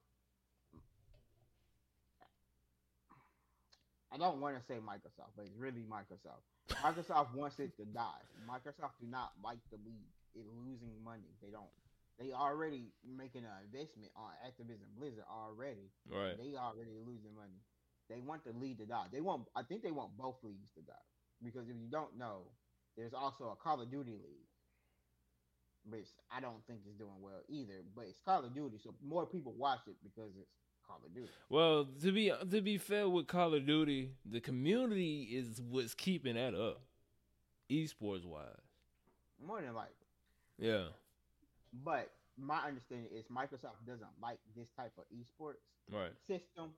I don't want to say Microsoft, but it's really Microsoft. Microsoft *laughs* wants it to die. Microsoft do not like the league. It losing money. They don't. They already making an investment on Activision Blizzard already. Right. They already losing money. They want the league to die. They want. I think they want both leagues to die because if you don't know, there's also a Call of Duty league, which I don't think is doing well either. But it's Call of Duty, so more people watch it because it's Call of Duty. Well, to be to be fair with Call of Duty, the community is what's keeping that up. esports wise. More than likely. Yeah. But my understanding is Microsoft doesn't like this type of esports Right. system,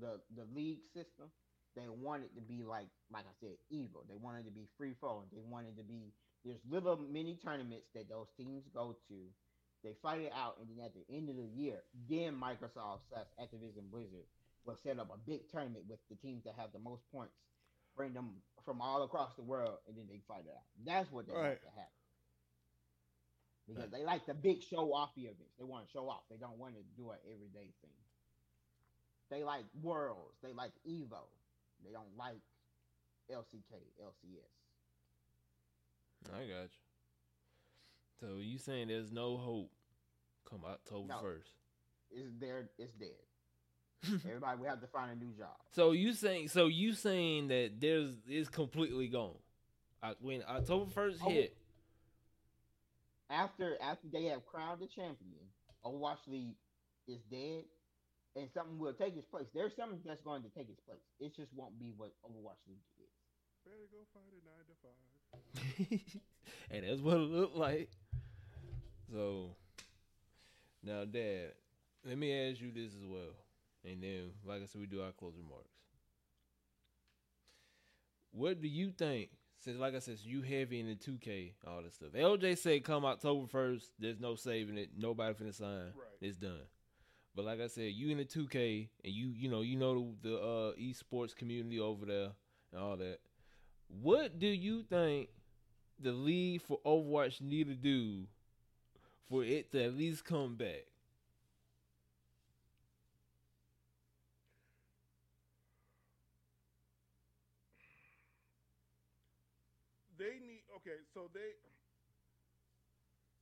the the league system. They want it to be like like I said, Evo. They want it to be free flowing. They want it to be there's little mini tournaments that those teams go to. They fight it out, and then at the end of the year, then Microsoft slash Activision Blizzard will set up a big tournament with the teams that have the most points, bring them from all across the world, and then they fight it out. That's what they Right. want to happen. Because they like the big show off events. They want to show off. They don't want to do an everyday thing. They like worlds. They like Evo. They don't like LCK, LCS. I got you. So you saying there's no hope come October No. first? It's there. It's dead. *laughs* Everybody we have to find a new job. So you saying so you saying that there's it's completely gone. I, when October first Oh. hit, After after they have crowned the champion, Overwatch League is dead, and something will take its place. There's something that's going to take its place. It just won't be what Overwatch League is. Better go find a nine to five. *laughs* and that's what it looked like. So now, Dad, let me ask you this as well, and then, like I said, we do our closing remarks. What do you think? Since, like I said, you heavy in the 2K, all this stuff. LJ said, come October first. There's no saving it. Nobody finna sign. Right. It's done. But like I said, you in the 2K, and you you know you know the, the uh, esports community over there and all that. What do you think the league for Overwatch need to do for it to at least come back? They need okay, so they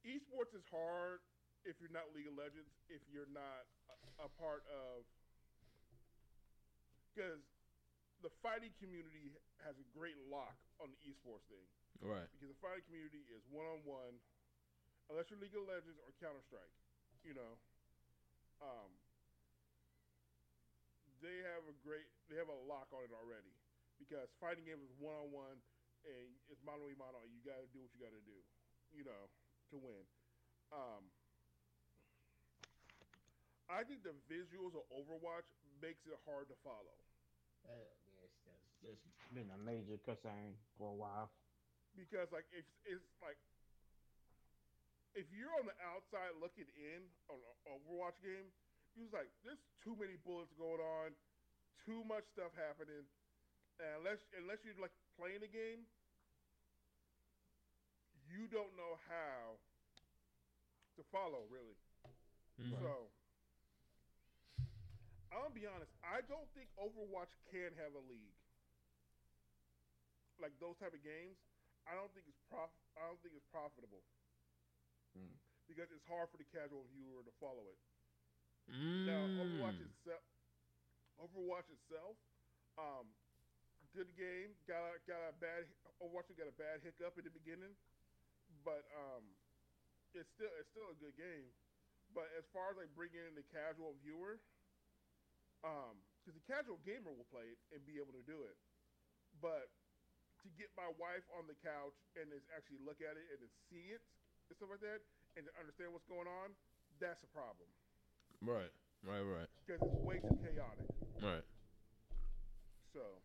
esports is hard if you're not League of Legends, if you're not a, a part of because the fighting community has a great lock on the esports thing. Right. because the fighting community is one on one, unless you're League of Legends or Counter Strike. You know, um, they have a great, they have a lock on it already because fighting games is one on one and it's mano a mano. You got to do what you got to do, you know, to win. Um, I think the visuals of Overwatch makes it hard to follow. Uh, yes, that's just been a major concern for a while. because like if it's like if you're on the outside looking in on an Overwatch game, you was like, there's too many bullets going on, too much stuff happening, unless unless you're like playing the game, you don't know how to follow really. Mhm. So I'm gonna be honest, I don't think Overwatch can have a league. Like those type of games, I don't think it's prof I don't think it's profitable. Hmm. Because it's hard for the casual viewer to follow it. Now Overwatch Mm. itself Overwatch itself, um, good game. Got a, got a bad Overwatch got a bad hiccup in the beginning, but um, it's still it's still a good game. But as far as like bringing in the casual viewer, um, because the casual gamer will play it and be able to do it, but to get my wife on the couch and just actually look at it and see it and stuff like that and to understand what's going on, that's a problem Right. Right. Right. because it's way too chaotic. Right. So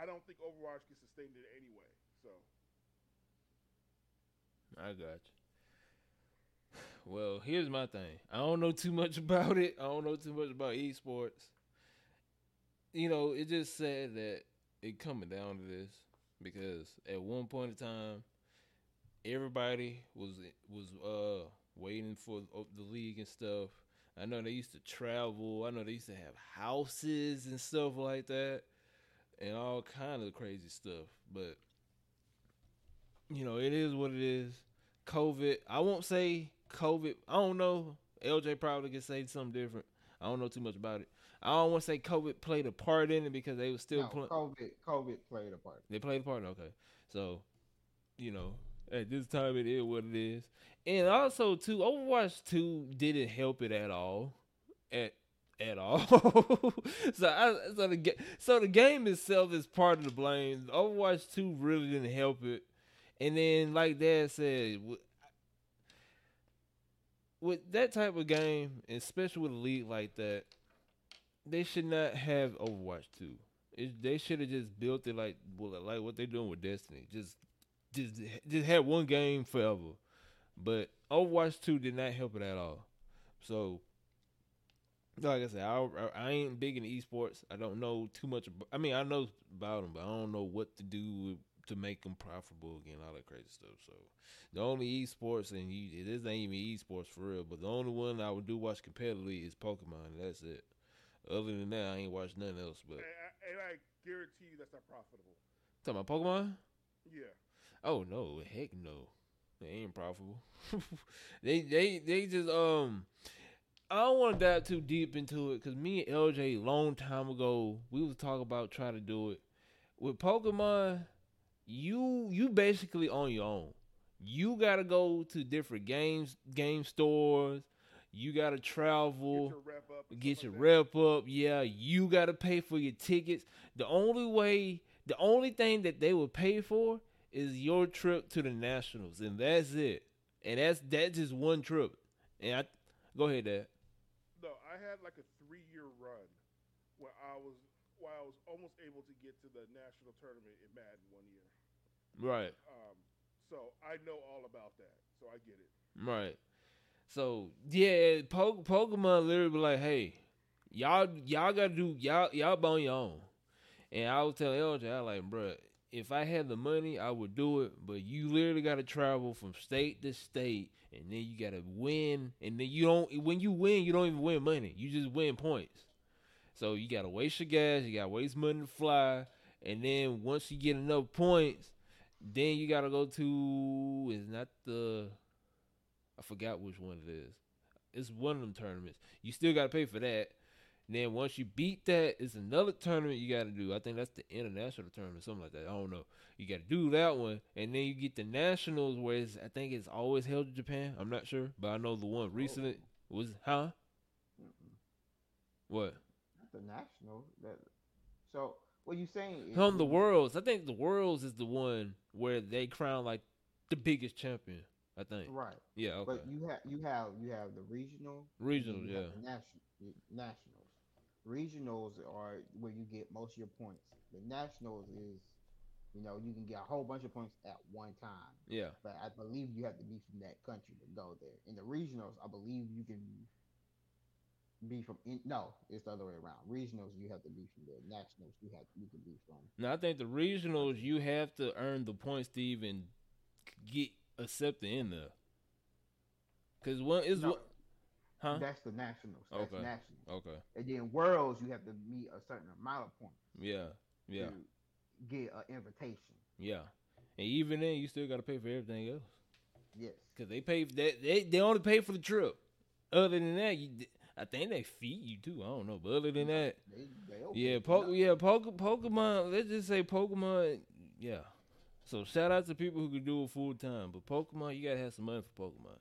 I don't think Overwatch can sustain it anyway. So I got you. Well, here's my thing. I don't know too much *laughs* about it. I don't know too much about esports. You know, it just said that it coming down to this because at one point in time, everybody was was uh waiting for the league and stuff. I know they used to travel. I know they used to have houses and stuff like that, and all kind of crazy stuff. But you know, it is what it is. COVID. I won't say COVID. I don't know. LJ probably could say something different. I don't know too much about it. I don't want to say COVID played a part in it because they were still No, playing. COVID, COVID played a part. They played a part. Okay, so you know, at this time it is what it is, and also too, Overwatch Two didn't help it at all. At at all. *laughs* so I, so the so the game itself is part of the blame. Overwatch Two really didn't help it, and then like Dad said, with, that type of game, especially with a league like that, they should not have Overwatch Two. It, they should have just built it like like what they're doing with Destiny. Just just just had one game forever. But Overwatch Two did not help it at all. So like I said, I, I ain't big in esports. I don't know too much. About, I mean, I know about them, but I don't know what to do to make them profitable again, all that crazy stuff. So the only esports, and you, this ain't even esports for real, but the only one I would do watch competitively is Pokemon. That's it. Other than that, I ain't watched nothing else. But And I, and I guarantee you that's not profitable. talking about Pokemon. Yeah. Oh no, heck no. They ain't profitable. *laughs* they they they just um I don't want to dive too deep into it because me and LJ long time ago we was talking about trying to do it with Pokemon. You you basically on your own. You gotta go to different games game stores. You gotta travel Get your rep up. get your like rep up. Yeah, you got to pay for your tickets. The only way, the only thing that they will pay for is your trip to the nationals, and that's it. And that's that's just one trip. And I go ahead, Dad. I had like a three year run where I was where I was almost able to get to the national tournament in Madden one year. Right, Um, so I know all about that. So I get it. right. So yeah, po- Pokemon literally be like, hey, y'all y'all gotta do y'all y'all on your own. And I was telling LJ, I like, bruh, if I had the money, I would do it. But you literally got to travel from state to state, and then you got to win. And then you don't. When you win, you don't even win money. You just win points. So you got to waste your gas. You got to waste money to fly. And then once you get enough points, then you got to go to. Is not the. I forgot which one it is. It's one of them tournaments. You still got to pay for that. Then once you beat that, it's another tournament you got to do. I think that's the international tournament, something like that. I don't know. You got to do that one, and then you get the nationals, where it's, I think it's always held in Japan. I'm not sure, but I know the one oh. recently was huh? Mm-mm. What? Not the national. That. So what you saying? is On the worlds, I think the worlds is the one where they crown like the biggest champion. I think. Right. Yeah. Okay. But you have you have you have the regional. Regional, yeah. national nationals. Regionals are where you get most of your points. The nationals is, you know, you can get a whole bunch of points at one time. Yeah. But I believe you have to be from that country to go there. In the regionals, I believe you can be from. In, no, it's the other way around. Regionals, you have to be from there. Nationals, you have you can be from. Now I think the regionals you have to earn the points to even get accepted in there. Cause one is No, huh? That's the nationals. That's Okay. nationals. Okay. And then worlds, you have to meet a certain amount of points. Yeah. Yeah. to get an invitation. Yeah. And even then, you still got to pay for everything else. Yes. Cause they pay that they they only pay for the trip. Other than that, you, I think they feed you too. I don't know, but other than that, They, they yeah, po- yeah, Poke- Pokemon. Let's just say Pokemon. Yeah. So shout out to people who can do it full time, but Pokemon, you gotta have some money for Pokemon.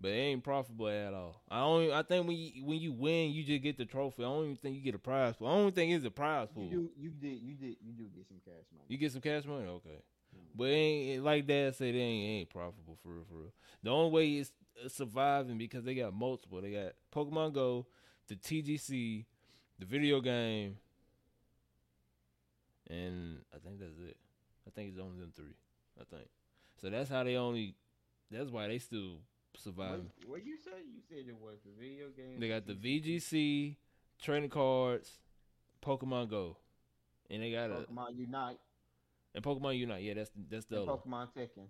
But it ain't profitable at all. I don't. I think when you when you win, you just get the trophy. I don't even think you get a prize pool. I don't even think it's a prize pool. You do, you did, you did, you do get some cash money. You get some cash money, okay. But it ain't like Dad said, it ain't, it ain't profitable for real, for real. The only way uh, surviving because they got multiple. They got Pokemon Go, the TGC, the video game, and I think that's it. I think it's only them three. I think so. That's how they only. That's why they still surviving. what you said? You said it was the video game. They got the VGC, trading cards, Pokemon Go, and they got a Pokemon Unite, and Pokemon Unite. Yeah, that's that's the and Pokemon Tekken.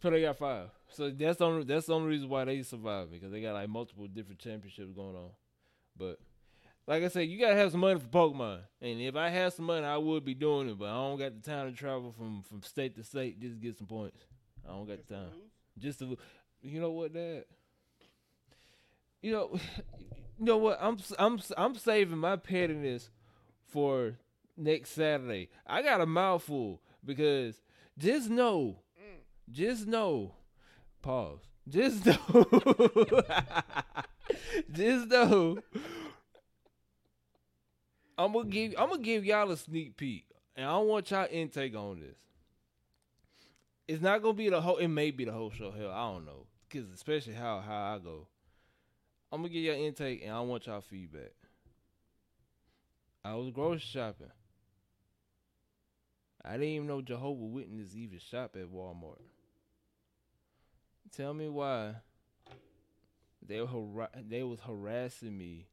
So they got five. So that's the only that's the only reason why they survive because they got like multiple different championships going on. But like I said, you gotta have some money for Pokemon. And if I had some money, I would be doing it. But I don't got the time to travel from from state to state just to get some points. I don't got the time. Just to, you know what, Dad? You know, *sighs* you know what? I'm I'm I'm saving my pettiness for next Saturday. I got a mouthful because just know, just know, pause. Just know, *laughs* just know I'm gonna give I'm gonna give y'all a sneak peek, and I want y'all intake on this. It's not gonna be the whole. It may be the whole show. Hell, I don't know, cause especially how how I go. I'm gonna give y'all intake, and I want y'all feedback. I was grocery shopping. I didn't even know Jehovah Witness even shop at Walmart. Tell me why they were they was harassing me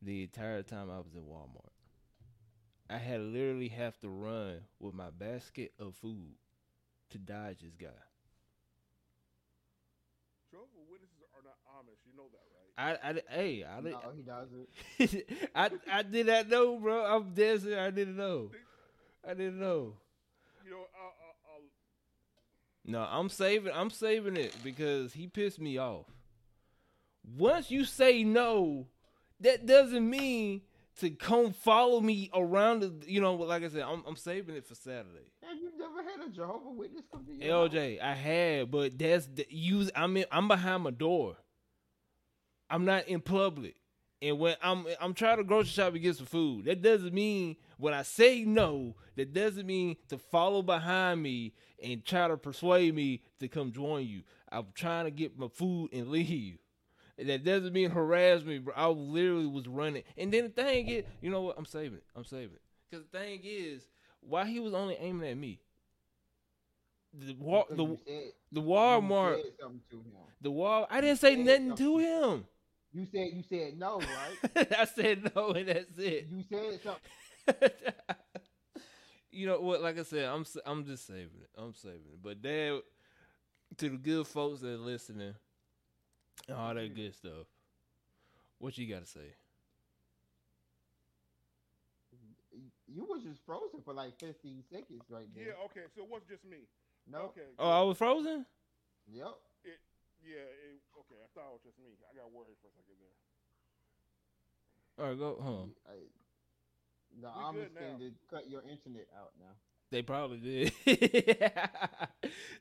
the entire time I was in Walmart. I had literally have to run with my basket of food to dodge this guy. Jehovah's Witnesses are not Amish. You know that, right? I, I hey, I, No, he doesn't. *laughs* I, I did not know, bro. I'm dead serious. I didn't know. I didn't know. You know, uh, uh, uh, No, I'm saving. I'm saving it because he pissed me off. Once you say no, that doesn't mean to come follow me around. The, you know, like I said, I'm, I'm saving it for Saturday. Have you never had a Jehovah Witness come to house? LJ, I had, but that's the, you. I'm in, I'm behind my door. I'm not in public, and when I'm I'm trying to grocery shop and get some food. That doesn't mean when I say no. That doesn't mean to follow behind me and try to persuade me to come join you. I'm trying to get my food and leave. That doesn't mean harass me, bro. I literally was running, and then the thing is, you know what? I'm saving it. I'm saving it because the thing is, why he was only aiming at me. The wa- Because the said- the Walmart, said something to him. the wall. I didn't say nothing to him. You said you said no, right? *laughs* I said no, and that's it. you said something. *laughs* you know what? Like I said, I'm I'm just saving it. I'm saving it. But dad, to the good folks that are listening, and all that good stuff. What you got to say? You was just frozen for like 15 seconds right there. yeah, okay. So it wasn't just me. No. Okay. Oh, I was frozen. Yep. It, yeah. It, okay. I thought it was just me. I got worried for a second there. All right, go home. I, the We Amish thing now. to cut your internet out now. They probably did. *laughs*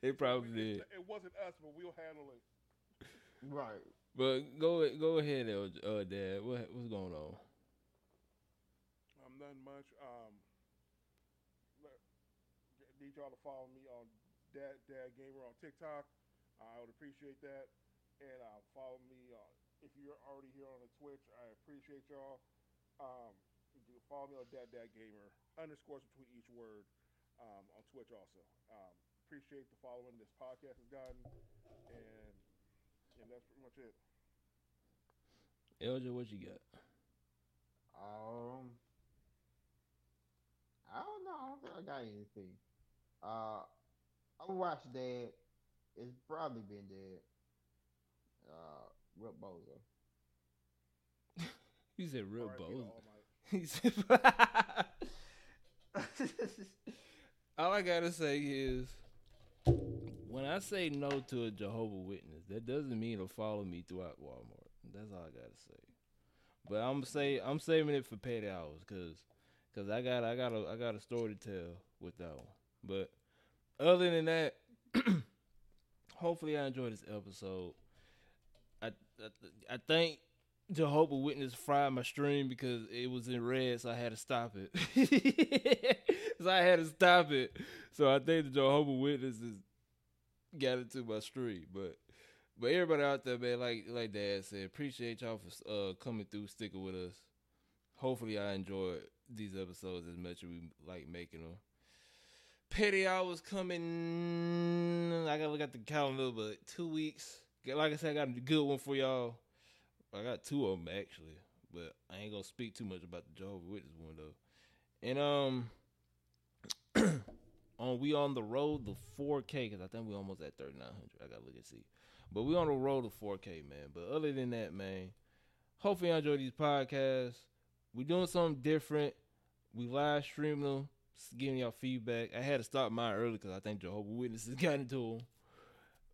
they probably It, did. it wasn't us, but we'll handle it. Right. But go go ahead, uh, Dad. What what's going on? Um, nothing much. Um, need y'all to follow me on Dat Dad Gamer on TikTok. I would appreciate that, and uh, follow me on if you're already here on the Twitch. I appreciate y'all. Um, you can follow me on Dat Dad Gamer underscores between each word um, on Twitch also. Um, appreciate the following this podcast has gotten, and and that's pretty much it. LJ, what you got? Um, I don't know. I don't think I got anything. Uh, Overwatch Dad. It's probably been dead. Uh, Rip Bozo. *laughs* He said real R.I.P. to bold. All Might. *laughs* He said, *laughs* All I gotta say is, when I say no to a Jehovah Witness, that doesn't mean to follow me throughout Walmart. That's all I gotta say. But I'm say I'm saving it for petty hours, cause, cause I got I got a I got a story to tell with that one. But other than that, *clears throat* hopefully I enjoyed this episode. I I, I think Jehovah Witness fried my stream because it was in red, so I had to stop it. *laughs* so I had to stop it. So I think the Jehovah Witnesses got into my stream, but but everybody out there, man, like like Dad said, appreciate y'all for uh coming through, sticking with us. Hopefully, I enjoyed these episodes as much as we like making them. Petty hours coming. I at the calendar, but two weeks. Like I said, I got a good one for y'all. I got two of them actually, but I ain't gonna speak too much about the Jehovah Witness one though. And um, *clears throat* on we on the road the 4K because I think we almost at 3900. I gotta look and see, but we on the road to 4K, man. But other than that, man, hopefully you enjoy these podcasts. We doing something different. We live stream them, s- giving y'all feedback. I had to stop mine early because I think Jehovah Witnesses *laughs* got into them.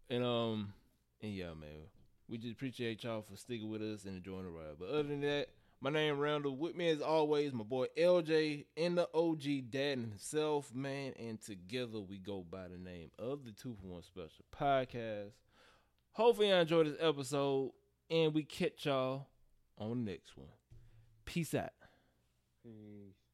And um, and yeah, man, we just appreciate y'all for sticking with us and enjoying the ride. But other than that, my name Randal. With me as always, my boy LJ and the OG Dad himself, man. And together we go by the name of the Two for One Special Podcast. Hopefully y'all enjoyed this episode. And we catch y'all on the next one. Peace out. Peace.